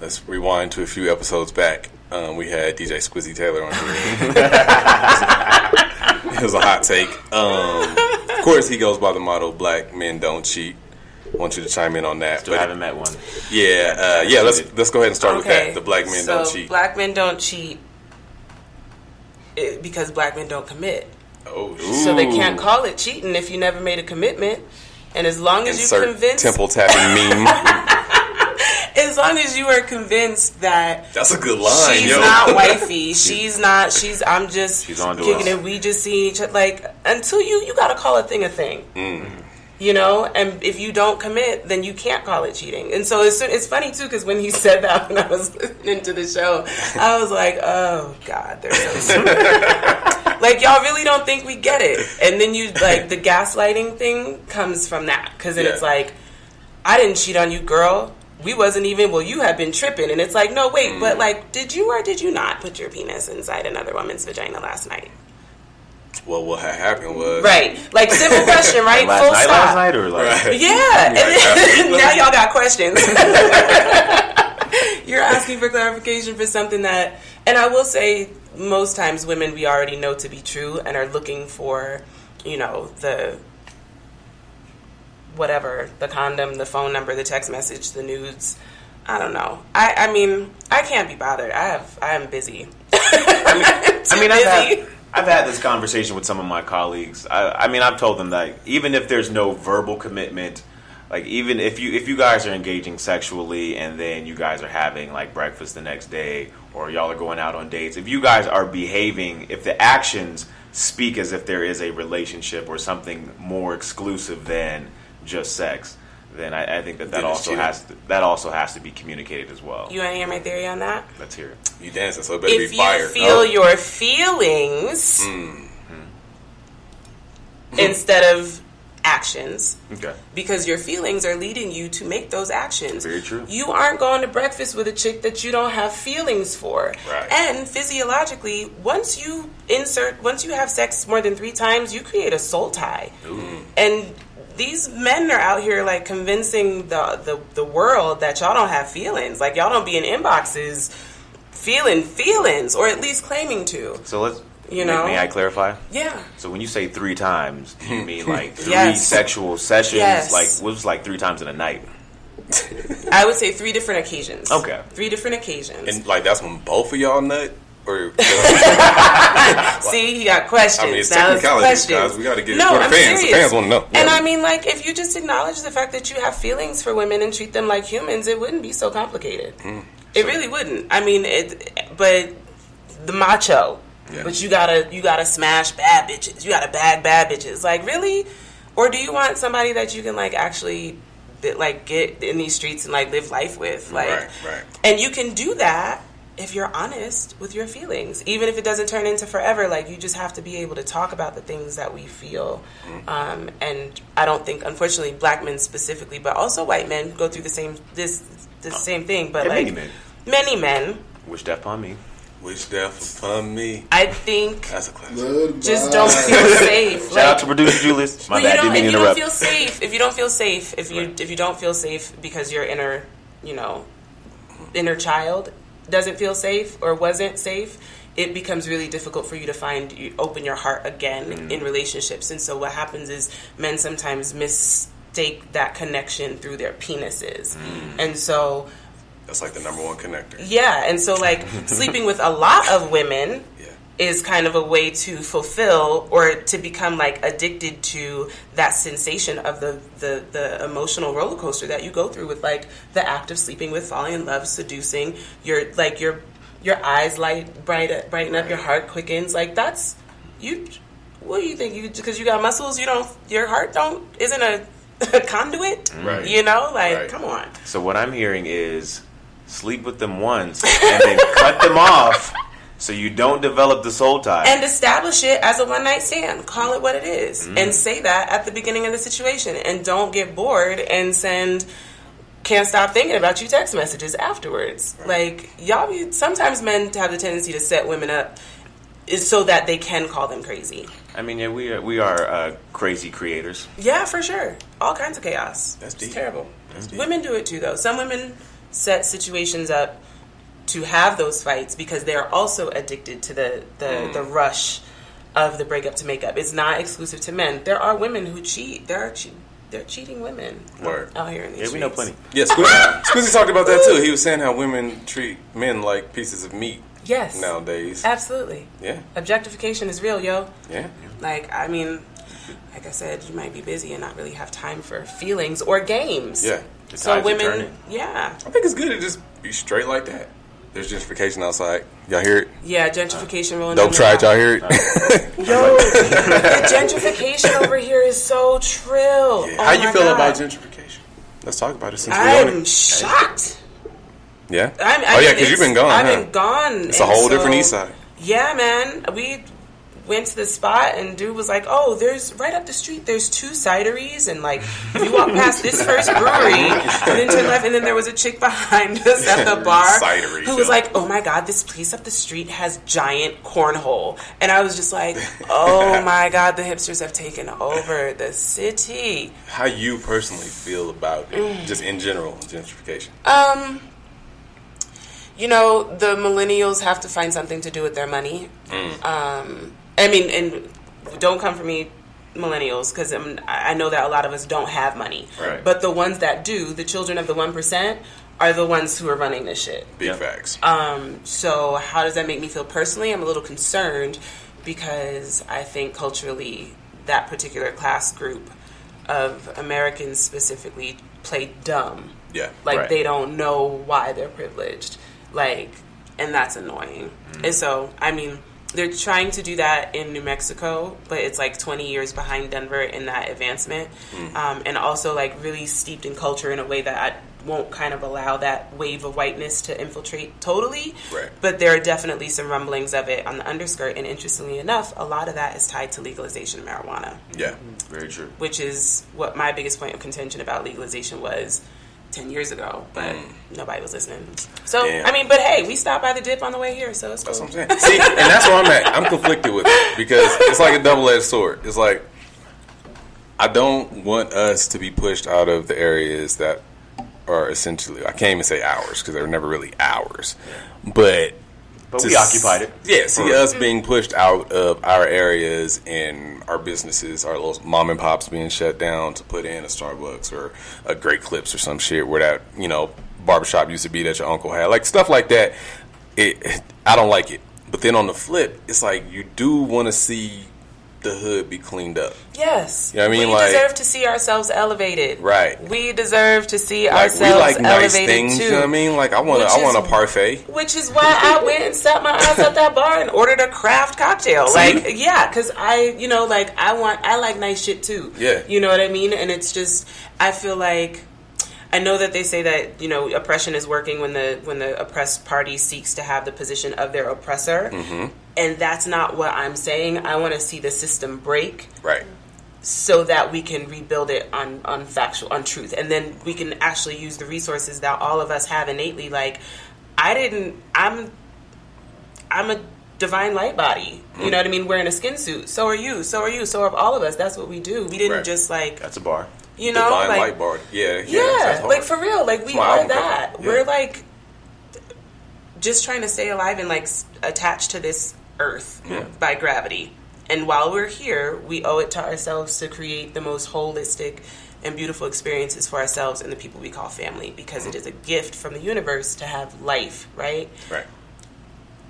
let's rewind to a few episodes back. Um, we had DJ Squizzy Taylor on here. it was a hot take. Um, of course, he goes by the motto "Black men don't cheat." I want you to chime in on that. Still haven't met one. yeah, uh, yeah. Let's let's go ahead and start with that. The black men so don't cheat. Black men don't cheat eh, because black men don't commit. Oh, So they can't call it cheating if you never made a commitment. And as long as you insert convince, temple tapping meme. as long as you are convinced that That's a good line, she's yo. not wifey, she's not, she's, I'm just She's on to kicking us. it. We just see each other. Like until you, you got to call a thing a thing. Mm. You know, and if you don't commit, then you can't call it cheating. And so it's, it's funny too because when he said that when I was listening to the show, I was like, "Oh God, they're so smart." like y'all really don't think we get it. And then you like the gaslighting thing comes from that because then Yeah. it's like, "I didn't cheat on you, girl. We wasn't even. Well, you have been tripping." And it's like, "No, wait, Mm. but like, did you or did you not put your penis inside another woman's vagina last night?" Well, what had happened was Right, like simple question, right? Last Full night, stop. last night, or like Right. Yeah, and then, now y'all got questions. You're asking for clarification for something that, and I will say, most times women we already know to be true and are looking for, you know, the whatever, the condom, the phone number, the text message, the nudes. I don't know. I, I mean, I can't be bothered. I have, I am busy. I mean, I've busy. had, I've had this conversation with some of my colleagues. I, I mean, I've told them that even if there's no verbal commitment, like even if you if you guys are engaging sexually and then you guys are having like breakfast the next day or y'all are going out on dates, if you guys are behaving, if the actions speak as if there is a relationship or something more exclusive than just sex, then I, I think that that also cheating. has to, that also has to be communicated as well. You want to hear my theory on that? Let's hear it. you dancing, so it better if be you fire. feel Oh. your feelings Mm. instead of actions Okay. because your feelings are leading you to make those actions. Very true. You aren't going to breakfast with a chick that you don't have feelings for. Right. And physiologically, once you insert, once you have sex more than three times, you create a soul tie. And these men are out here like convincing the, the the world that y'all don't have feelings. Like y'all don't be in inboxes feeling feelings, or at least claiming to. So let's. You know? May I clarify? Yeah. So when you say three times, do you mean like three Yes. sexual sessions? Yes. Like what was like three times in a night? I would say three different occasions. Okay. Three different occasions. And like that's when both of y'all nut, or See, he got questions. I mean, it's now technicalities, guys. We gotta get it no, for the I'm fans. The fans wanna know. And Yeah. I mean, like, if you just acknowledge the fact that you have feelings for women and treat them like humans, it wouldn't be so complicated. Mm. It really wouldn't. I mean, it. But the macho. Yeah. But you gotta you gotta smash bad bitches. You gotta bag bad bitches. Like really, or do you want somebody that you can like actually, bit, like get in these streets and like live life with? Like, Right, right. and you can do that if you're honest with your feelings, even if it doesn't turn into forever. Like you just have to be able to talk about the things that we feel. Mm-hmm. Um, and I don't think, unfortunately, black men specifically, but also white men go through the same this the same thing. But And like many men. many men, Wish death upon me. wish death upon me. I think That's a classic. Goodbye. just don't feel safe. Shout Like, out to producer Julius. My Well, bad, you don't, didn't mean if you don't feel safe, if you don't feel safe, if you if you don't feel safe because your inner, you know, inner child doesn't feel safe or wasn't safe, it becomes really difficult for you to find you open your heart again Mm. in relationships. And so what happens is men sometimes mistake that connection through their penises, Mm. and so That's like the number one connector. yeah, and so like sleeping with a lot of women Yeah. Is kind of a way to fulfill or to become like addicted to that sensation of the, the the emotional roller coaster that you go through with like the act of sleeping with, falling in love, seducing. Your like your your eyes light bright brighten up, your heart quickens. Like that's you. What do you think? You because you got muscles, you don't. Your heart don't isn't a, a conduit. Right. You know, like Right. come on. So what I'm hearing is sleep with them once and then cut them off so you don't develop the soul tie. and establish it as a one night stand. Call it what it is. Mm-hmm. and say that at the beginning of the situation. And don't get bored and send can't stop thinking about you text messages afterwards. Like y'all, be, sometimes men have the tendency to set women up is so that they can call them crazy. I mean, yeah, we are, we are uh, crazy creators. Yeah, for sure. All kinds of chaos. That's It's terrible. That's deep. Women do it too, though. Some women set situations up to have those fights because they are also addicted to the the, Mm. the rush of the breakup to make up. It's not exclusive to men. There are women who cheat. There are che- they're cheating women Word. out here in these Yeah, we know plenty. Yeah, Squizzy, Squizzy talked about that too. He was saying how women treat men like pieces of meat Yes, nowadays. absolutely. Yeah, Objectification is real, yo. yeah. Like, I mean, like I said, you might be busy and not really have time for feelings or games. Yeah. The So women, yeah, I think it's good to just be straight like that. There's gentrification outside. Y'all hear it? yeah, gentrification rolling. Dope down the tried. Y'all hear it? Yo, the gentrification over here is so trill. Yeah. Oh How you feel God. about gentrification? Let's talk about it since we on I'm it. shocked. Yeah. I'm, I oh yeah, because you've been gone. I've huh? been gone. It's a whole different east side. Yeah, man. We went to the spot and dude was like, "Oh, there's right up the street. There's two cideries, and like if you walk past this first brewery and then turn left, and then there was a chick behind us at the bar who was like, "Oh my god, this place up the street has giant cornhole," and I was just like, "Oh my god, the hipsters have taken over the city." How you personally feel about Mm. it, just in general, gentrification? Um, you know, the millennials have to find something to do with their money. Um, I mean, and don't come for me, millennials, because I know that a lot of us don't have money. Right. But the ones that do, the children of the one percent, are the ones who are running this shit. Big Yeah. facts. Um, so how does that make me feel personally? I'm a little concerned because I think culturally that particular class group of Americans specifically play dumb. yeah. Like Right. they don't know why they're privileged. Like, and that's annoying. And so, I mean, they're trying to do that in New Mexico, but it's like 20 years behind Denver in that advancement. Um, and also, like, really steeped in culture in a way that I, won't kind of allow that wave of whiteness to infiltrate totally. Right. But there are definitely some rumblings of it on the underskirt, and interestingly enough, a lot of that is tied to legalization of marijuana, Yeah. Very true. which is what my biggest point of contention about legalization was. 10 years ago, but mm. nobody was listening. So, Damn. I mean, but hey, we stopped by the dip on the way here, so it's cool. That's what I'm saying. See, and that's where I'm at. I'm conflicted with it because it's like a double edged sword. It's like I don't want us to be pushed out of the areas that are essentially I can't even say ours because they're never really ours, but But we occupied it. Yeah, see us being pushed out of our areas and our businesses, our little mom and pops being shut down to put in a Starbucks or a Great Clips or some shit where that you know barbershop used to be that your uncle had, like stuff like that. It, I don't like it. But then on the flip, it's like you do want to see the hood be cleaned up. Yes. You know what I mean? We Like- deserve to see ourselves elevated. Right. We deserve to see Like ourselves we like nice elevated things. too. You know what I mean? Like I want I want a parfait. Which is why I went and sat my ass at that bar and ordered a craft cocktail. Like, yeah, because I, you know, like I want, I like nice shit too. Yeah. You know what I mean? And it's just, I feel like. I know that they say that you know oppression is working when the when the oppressed party seeks to have the position of their oppressor, Mm-hmm. and that's not what I'm saying. I want to see the system break. Right. so that we can rebuild it on on factual on truth. And then we can actually use the resources that all of us have innately. Like i didn't i'm i'm a divine light body. You know what i mean? Wearing a skin suit. So are you. So are you. So are all of us. That's what we do. We didn't Right. just like That's a bar. You know Divine like light bar. Yeah. Yeah. yeah, like for real, like we are that. Yeah. We're like just trying to stay alive and like attached to this earth Yeah. by gravity. And while we're here, we owe it to ourselves to create the most holistic and beautiful experiences for ourselves and the people we call family because it is a gift from the universe to have life, right? Right.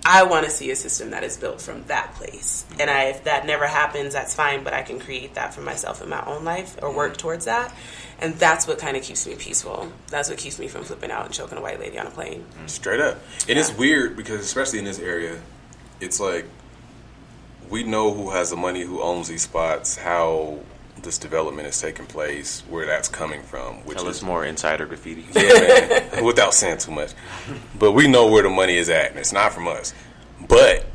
I want to see a system that is built from that place. And I, if that never happens, that's fine, but I can create that for myself in my own life or work mm-hmm. towards that. And that's what kind of keeps me peaceful. That's what keeps me from flipping out and choking a white lady on a plane. Mm-hmm. Straight up. And it's weird because especially in this area, it's like we know who has the money, who owns these spots, how this development is taking place, where that's coming from, which Tell is us more insider graffiti. yeah, man, without saying too much. But we know where the money is at, and it's not from us. But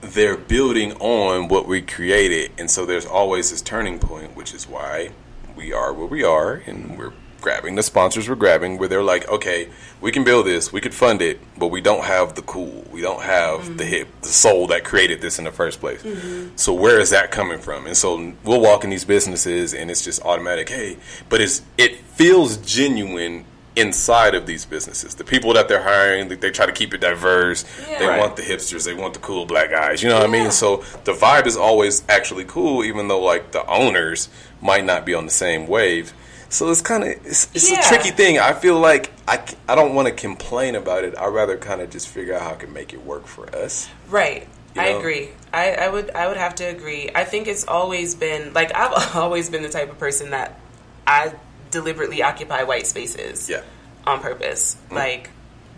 they're building on what we created, and so there's always this turning point, which is why we are where we are, and we're grabbing the sponsors we're grabbing, where they're like, okay, we can build this, we could fund it, but we don't have the cool, we don't have the mm-hmm. hip, the soul that created this in the first place. Mm-hmm. So where is that coming from? And so we'll walk in these businesses, and it's just automatic, hey, but it's it feels genuine inside of these businesses. The people that they're hiring, they, they try to keep it diverse. Yeah. They Right. want the hipsters, they want the cool black guys. You know what I mean? So the vibe is always actually cool, even though like the owners might not be on the same wave. So it's kind of it's, it's Yeah. a tricky thing. I feel like I, I don't want to complain about it. I'd rather kind of just figure out how I can make it work for us. Right. You I agree. I, I would I would have to agree. I think it's always been like I've always been the type of person that I deliberately occupy white spaces. Yeah. On purpose. Mm. Like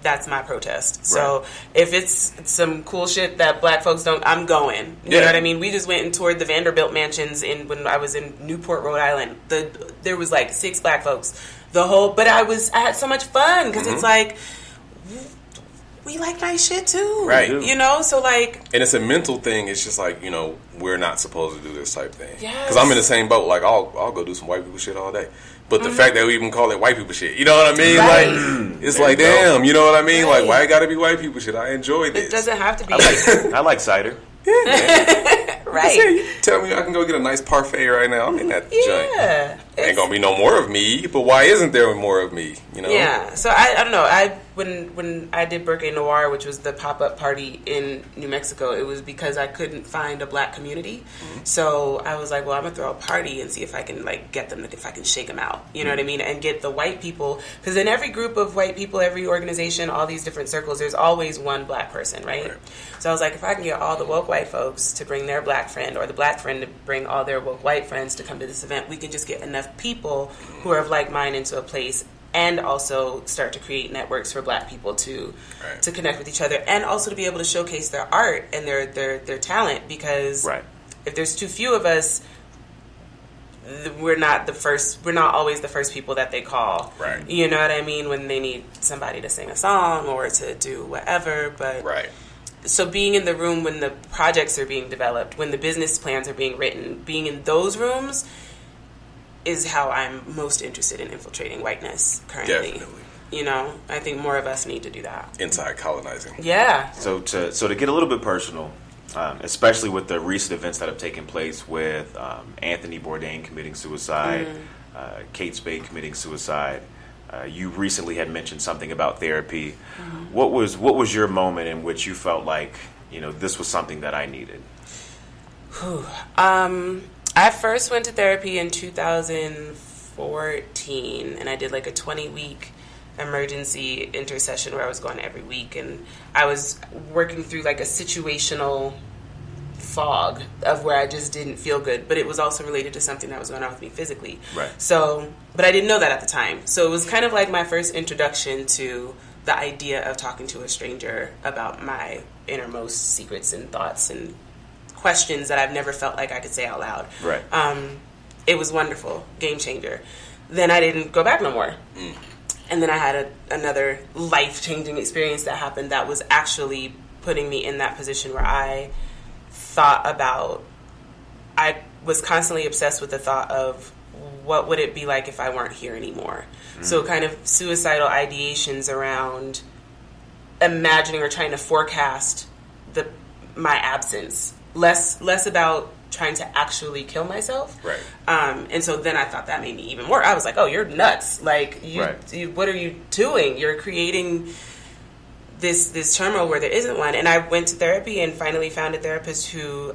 that's my protest. So Mm. If it's some cool shit that black folks don't I'm going. You Yeah. know what I mean? We just went and toured the Vanderbilt mansions in when I was in Newport, Rhode Island. The there was like six black folks. The whole but I was I had so much fun because Mm-hmm. it's like we like nice shit too. Right. You know, so like And it's a mental thing. It's just like you know we're not supposed to do this type thing. Yeah. Because I'm in the same boat. Like I'll I'll go do some white people shit all day. But Mm-hmm. the fact that we even call it white people shit, you know what I mean? Right. Like it's There like you go. damn, you know what I mean? Right. Like why it got to be white people shit? I enjoy this. It doesn't have to be I like I like cider. Say, right. you tell me I can go get a nice parfait right now. I'm in that joint. Ain't gonna be no more of me, but why isn't there more of me? You know? Yeah. So I, I don't know. I when when I did Birthday Noir, which was the pop up party in New Mexico, it was because I couldn't find a black community. Mm-hmm. So I was like, well, I'm gonna throw a party and see if I can like get them, if I can shake them out. You know what I mean? And get the white people because in every group of white people, every organization, all these different circles, there's always one black person, right? Right. So I was like, if I can get all the woke white folks to bring their black friend, or the black friend to bring all their woke white friends to come to this event, we can just get enough people who are of like mind into a place, and also start to create networks for black people to Right. to connect with each other, and also to be able to showcase their art and their their their talent. Because Right. if there's too few of us, we're not the first. We're not always the first people that they call. Right. You know what I mean when they need somebody to sing a song or to do whatever. But Right. so being in the room when the projects are being developed, when the business plans are being written, being in those rooms is how I'm most interested in infiltrating whiteness currently. Definitely. You know, I think more of us need to do that. Inside colonizing. Yeah. So to so to get a little bit personal, um, especially with the recent events that have taken place with um, Anthony Bourdain committing suicide, uh, Kate Spade committing suicide. Uh, you recently had mentioned something about therapy. What was what was your moment in which you felt like you know this was something that I needed? Um, I first went to therapy in 2014, and I did like a 20 week emergency intercession where I was going every week, and I was working through like a situational fog of where I just didn't feel good, but it was also related to something that was going on with me physically. Right. So, but I didn't know that at the time. So it was kind of like my first introduction to the idea of talking to a stranger about my innermost secrets and thoughts and questions that I've never felt like I could say out loud. Right. Um, it was wonderful, game changer. Then I didn't go back no more. And then I had a, another life changing experience that happened that was actually putting me in that position where I thought about, I was constantly obsessed with the thought of what would it be like if I weren't here anymore. So, kind of suicidal ideations around imagining or trying to forecast the my absence. Less less about trying to actually kill myself. Right. Um, and so then I thought that made me even more. I was like, "Oh, you're nuts! Like, you, Right. you what are you doing? You're creating this this turmoil where there isn't one." And I went to therapy and finally found a therapist who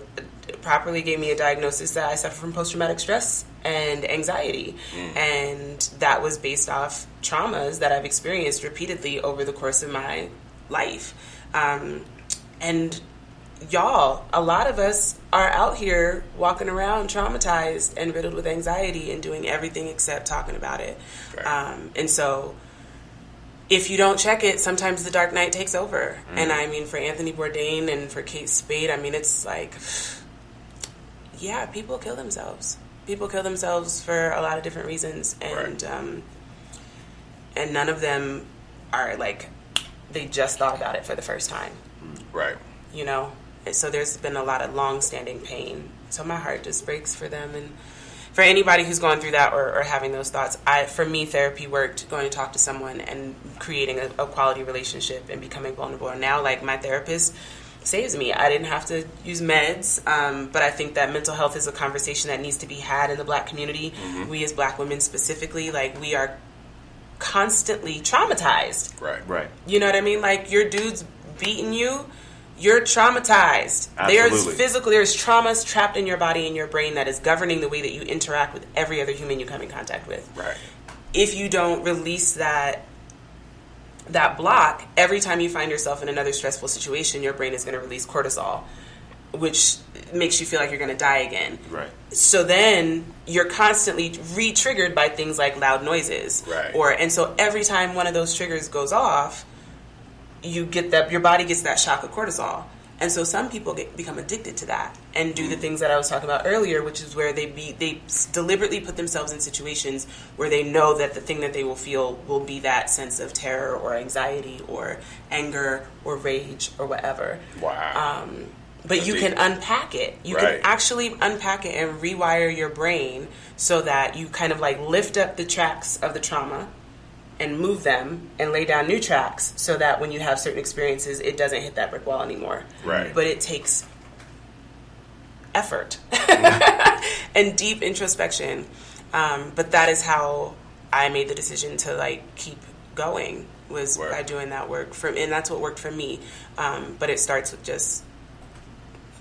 properly gave me a diagnosis that I suffer from post traumatic stress and anxiety, and that was based off traumas that I've experienced repeatedly over the course of my life. Um, and y'all, a lot of us are out here walking around traumatized and riddled with anxiety and doing everything except talking about it. Right. Um, and so, if you don't check it, sometimes the dark night takes over. And I mean, for Anthony Bourdain and for Kate Spade, I mean, it's like, yeah, people kill themselves. People kill themselves for a lot of different reasons, and Right. um, and none of them are like they just thought about it for the first time Right. you know so there's been a lot of long-standing pain so my heart just breaks for them and for anybody who's going through that or, or having those thoughts i for me therapy worked going to talk to someone and creating a, a quality relationship and becoming vulnerable and now like my therapist saves me i didn't have to use meds um, but i think that mental health is a conversation that needs to be had in the black community we as black women specifically like we are constantly traumatized Right. Right. you know what I mean? Like your dude's beating you, you're traumatized. There's Absolutely. physical, there's traumas trapped in your body and your brain that is governing the way that you interact with every other human you come in contact with. Right. If you don't release that that block, every time you find yourself in another stressful situation, your brain is going to release cortisol, which makes you feel like you're going to die again. Right. So then you're constantly re-triggered by things like loud noises, Right. Or and so every time one of those triggers goes off, you get that your body gets that shock of cortisol, and so some people get become addicted to that and do the things that I was talking about earlier, which is where they be they deliberately put themselves in situations where they know that the thing that they will feel will be that sense of terror or anxiety or anger or rage or whatever. Wow. Um, but you can unpack it. You Right. can actually unpack it and rewire your brain so that you kind of like lift up the tracks of the trauma and move them and lay down new tracks so that when you have certain experiences, it doesn't hit that brick wall anymore. Right. But it takes effort and deep introspection. Um, but that is how I made the decision to like keep going was Right. by doing that work for, and that's what worked for me. Um, but it starts with just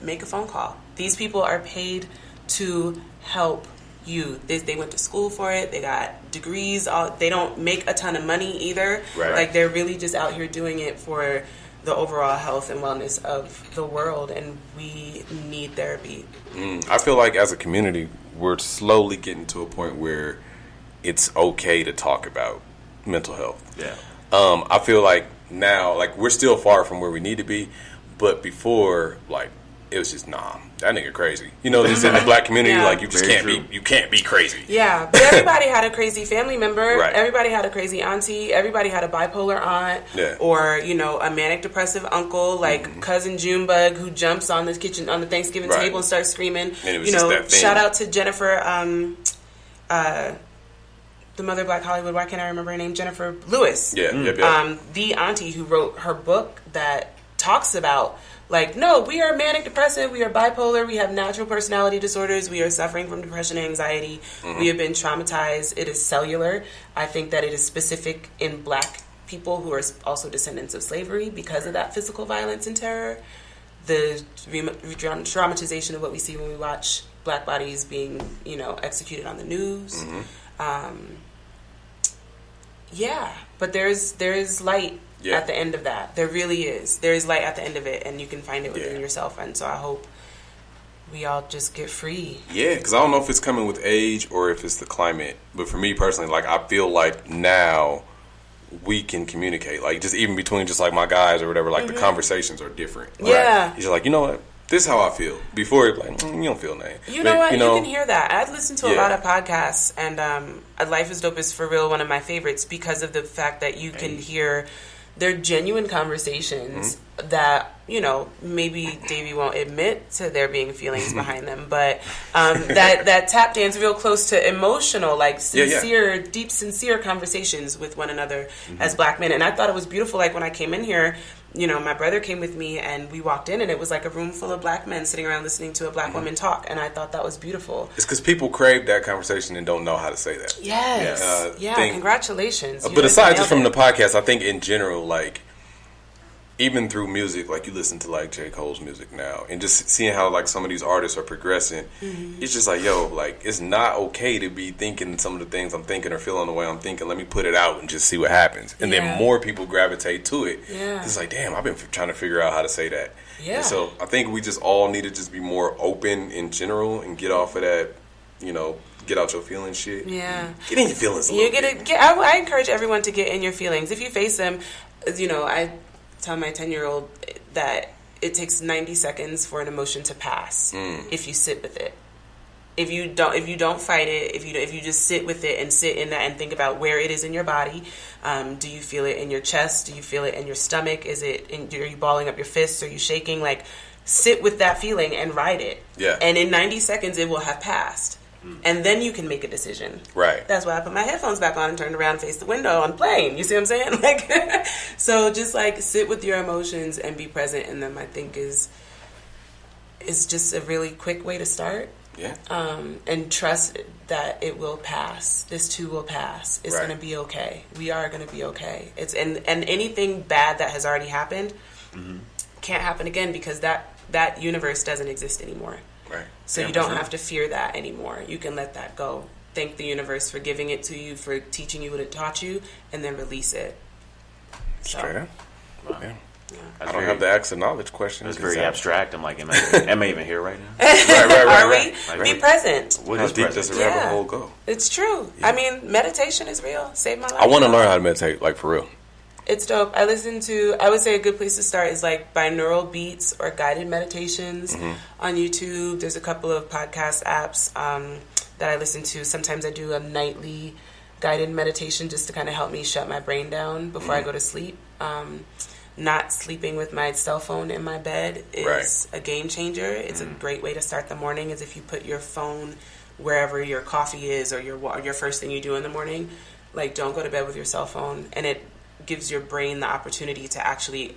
make a phone call. These people are paid to help you. They, they went to school for it. They got degrees. All they don't make a ton of money either. Right. Like they're really just out here doing it for the overall health and wellness of the world. And we need therapy. I feel like as a community, we're slowly getting to a point where it's okay to talk about mental health. Yeah. Um, I feel like now, like we're still far from where we need to be, but before, like it was just nah, that nigga crazy. You know, this in the black community, Yeah. like you just Very can't true. be, you can't be crazy. Yeah, but everybody had a crazy family member. Right. Everybody had a crazy auntie. Everybody had a bipolar aunt, Yeah. or you know, a manic depressive uncle, like cousin Junebug, who jumps on the kitchen on the Thanksgiving Mm-hmm. Right. table and starts screaming. And it was you just know, that thing. shout out to Jennifer, um, uh, the mother of Black Hollywood. Why can't I remember her name? Jennifer Lewis. Yeah, yep, yep. Um, the auntie who wrote her book that talks about like no we are manic depressive we are bipolar we have natural personality disorders we are suffering from depression and anxiety we have been traumatized it is cellular. I think that it is specific in black people who are also descendants of slavery because of that physical violence and terror. The re- re- traumatization of what we see when we watch black bodies being you know executed on the news. Um, yeah but there's there is light Yeah. at the end of that there really is there is light at the end of it and you can find it within Yeah. yourself and so i hope we all just get free Yeah, because I don't know if it's coming with age or if it's the climate. But for me personally, like I feel like now we can communicate. Like just even between just like my guys or whatever, like the conversations are different. Mm-hmm. Yeah. You're like, you know what? This is how I feel. Before it like, mm, you don't feel nothing. You But, know what? You, can hear that. I've listened to a Yeah. lot of podcasts, and um, Life is Dope is for real one of my favorites because of the fact that you can hear their genuine conversations Mm-hmm. that you know maybe Davey won't admit to there being feelings behind them, but um, that that tap dance real close to emotional, like Yeah, yeah. sincere, deep, sincere conversations with one another Mm-hmm. as black men. And I thought it was beautiful. Like when I came in here, you know, my brother came with me and we walked in and it was like a room full of black men sitting around listening to a Mm-hmm. black woman talk. And I thought that was beautiful. It's because people crave that conversation and don't know how to say that. Yes. Uh, yeah. think- congratulations. You but aside just from it. the podcast, I think in general, like even through music, like you listen to like J. Cole's music now, and just seeing how like some of these artists are progressing, Mm-hmm. it's just like yo, like it's not okay to be thinking some of the things I'm thinking or feeling the way I'm thinking. Let me put it out and just see what happens, and Yeah. then more people gravitate to it. Yeah. It's like damn, I've been f- trying to figure out how to say that. Yeah. And so I think we just all need to just be more open in general and get off of that, you know, get out your feelings shit. Yeah. Get in your feelings a You little get bit. it. Get, I, I encourage everyone to get in your feelings. If you face them, you know, I tell my ten year old that it takes ninety seconds for an emotion to pass Mm. if you sit with it. If you don't, if you don't fight it, if you if you just sit with it and sit in that and think about where it is in your body, um, do you feel it in your chest? Do you feel it in your stomach? Is it? In, are you balling up your fists? Are you shaking? Like, sit with that feeling and ride it. Yeah. And in ninety seconds, it will have passed, and then you can make a decision. Right. That's why I put my headphones back on and turned around and faced the window on plane. You see what I'm saying? Like, so just like sit with your emotions and be present in them. I think is is just a really quick way to start. Yeah. Um, and trust that it will pass. This too will pass. It's Right. going to be okay. We are going to be okay. It's and and anything bad that has already happened Mm-hmm. can't happen again because that that universe doesn't exist anymore. Right. So Yeah, you don't sure. have to fear that anymore. You can let that go. Thank the universe for giving it to you, for teaching you what it taught you, and then release it. So, Straight up. Yeah. That's I don't very- have the access knowledge question. It's very that- abstract. I'm like, am I, am I even here right now? Right, right, right, Are right. we? Right. Be present. What How is deep present? does the rabbit hole go? It's true. I mean, meditation is real. Save my life. I want to learn how to meditate, like for real. It's dope. I listen to. I would say a good place to start is like binaural beats or guided meditations Mm-hmm. on YouTube. There's a couple of podcast apps um, that I listen to. Sometimes I do a nightly guided meditation just to kind of help me shut my brain down before Mm-hmm. I go to sleep. Um, not sleeping with my cell phone in my bed is Right. Mm-hmm. a game changer. It's a great way to start the morning. Is if you put your phone wherever your coffee is or your wa- your first thing you do in the morning. Like, don't go to bed with your cell phone, and it gives your brain the opportunity to actually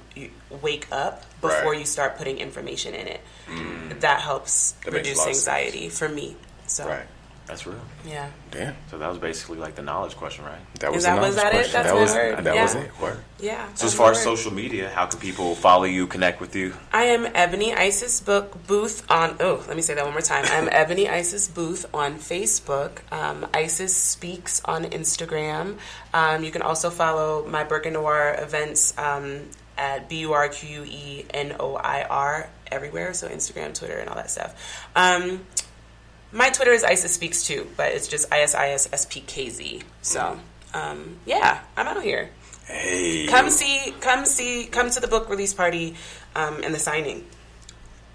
wake up before Right. you start putting information in it. Mm. That helps That reduce lot of sense. anxiety for me. So, Right. That's real. yeah. Damn. So that was basically like the knowledge question, right? That was that- was knowledge that it? question. That's that my was word. that was Yeah. it. Word. Yeah. So as far as social media, how can people follow you, connect with you? I am Ebony Isis Book Booth on. Oh, let me say that one more time. I'm Ebony Isis Booth on Facebook. Um, Isis Speaks on Instagram. Um, you can also follow my Burque Noir events um, at B U R Q U E N O I R everywhere. So Instagram, Twitter, and all that stuff. Um, my Twitter is Isis Speaks too, but it's just I S I S S P K Z. So um, yeah, I'm out here. Hey. Come see, come see, come to the book release party um, and the signing.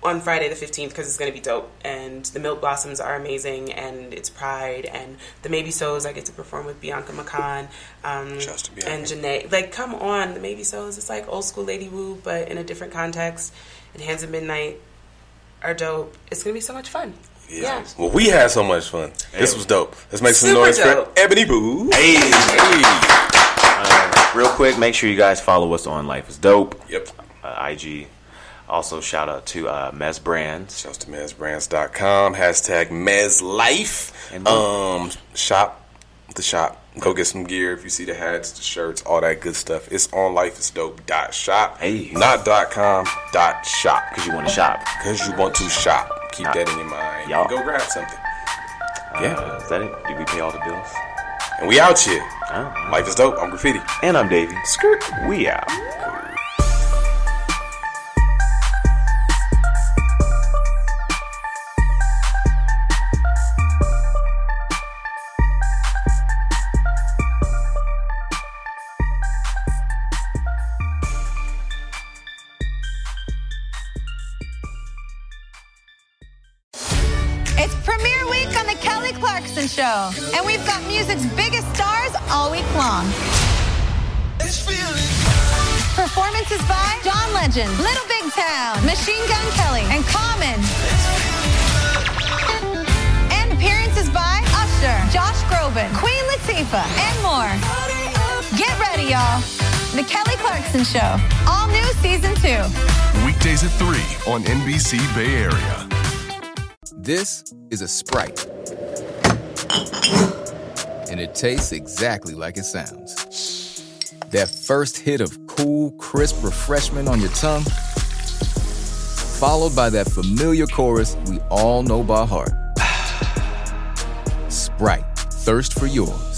on Friday the 15th because it's going to be dope. And the Milk Blossoms are amazing, and it's Pride. And the Maybe So's, I get to perform with Bianca McCon um, Shouts to Bianca. and Janae. Like, come on, the Maybe So's, it's like old school Lady Wu, but in a different context. And Hands of Midnight are dope. It's going to be so much fun. Yeah. Well, we had so much fun. This was dope. Let's make some Super noise dope. for Ebony Boo. Hey. Hey. Uh, real quick, make sure you guys follow us on Life is Dope. Yep. Uh, IG. Also, shout out to uh, Mez Brands. Shouts to mezbrands.com. Hashtag mezlife. And- Um, shop the shop. Go get some gear if you see the hats, the shirts, all that good stuff. It's on lifeisdope dot shop. Hey. Not dot com dot shop. Because you want to shop. Because you want to shop. Keep that in your mind. Y'all. Go grab something. Yeah. Uh, is that it? Did we pay all the bills? And we out here. Life is dope. I'm graffiti. And I'm Davey. Skirt. We out. Legend, Little Big Town, Machine Gun Kelly, and Common. And appearances by Usher, Josh Groban, Queen Latifah, and more. Get ready, y'all. The Kelly Clarkson Show, all new season two. Weekdays at 3 on NBC Bay Area. This is a Sprite. And it tastes exactly like it sounds. That first hit of cool, crisp refreshment on your tongue, followed by that familiar chorus we all know by heart. Sprite, thirst for yours.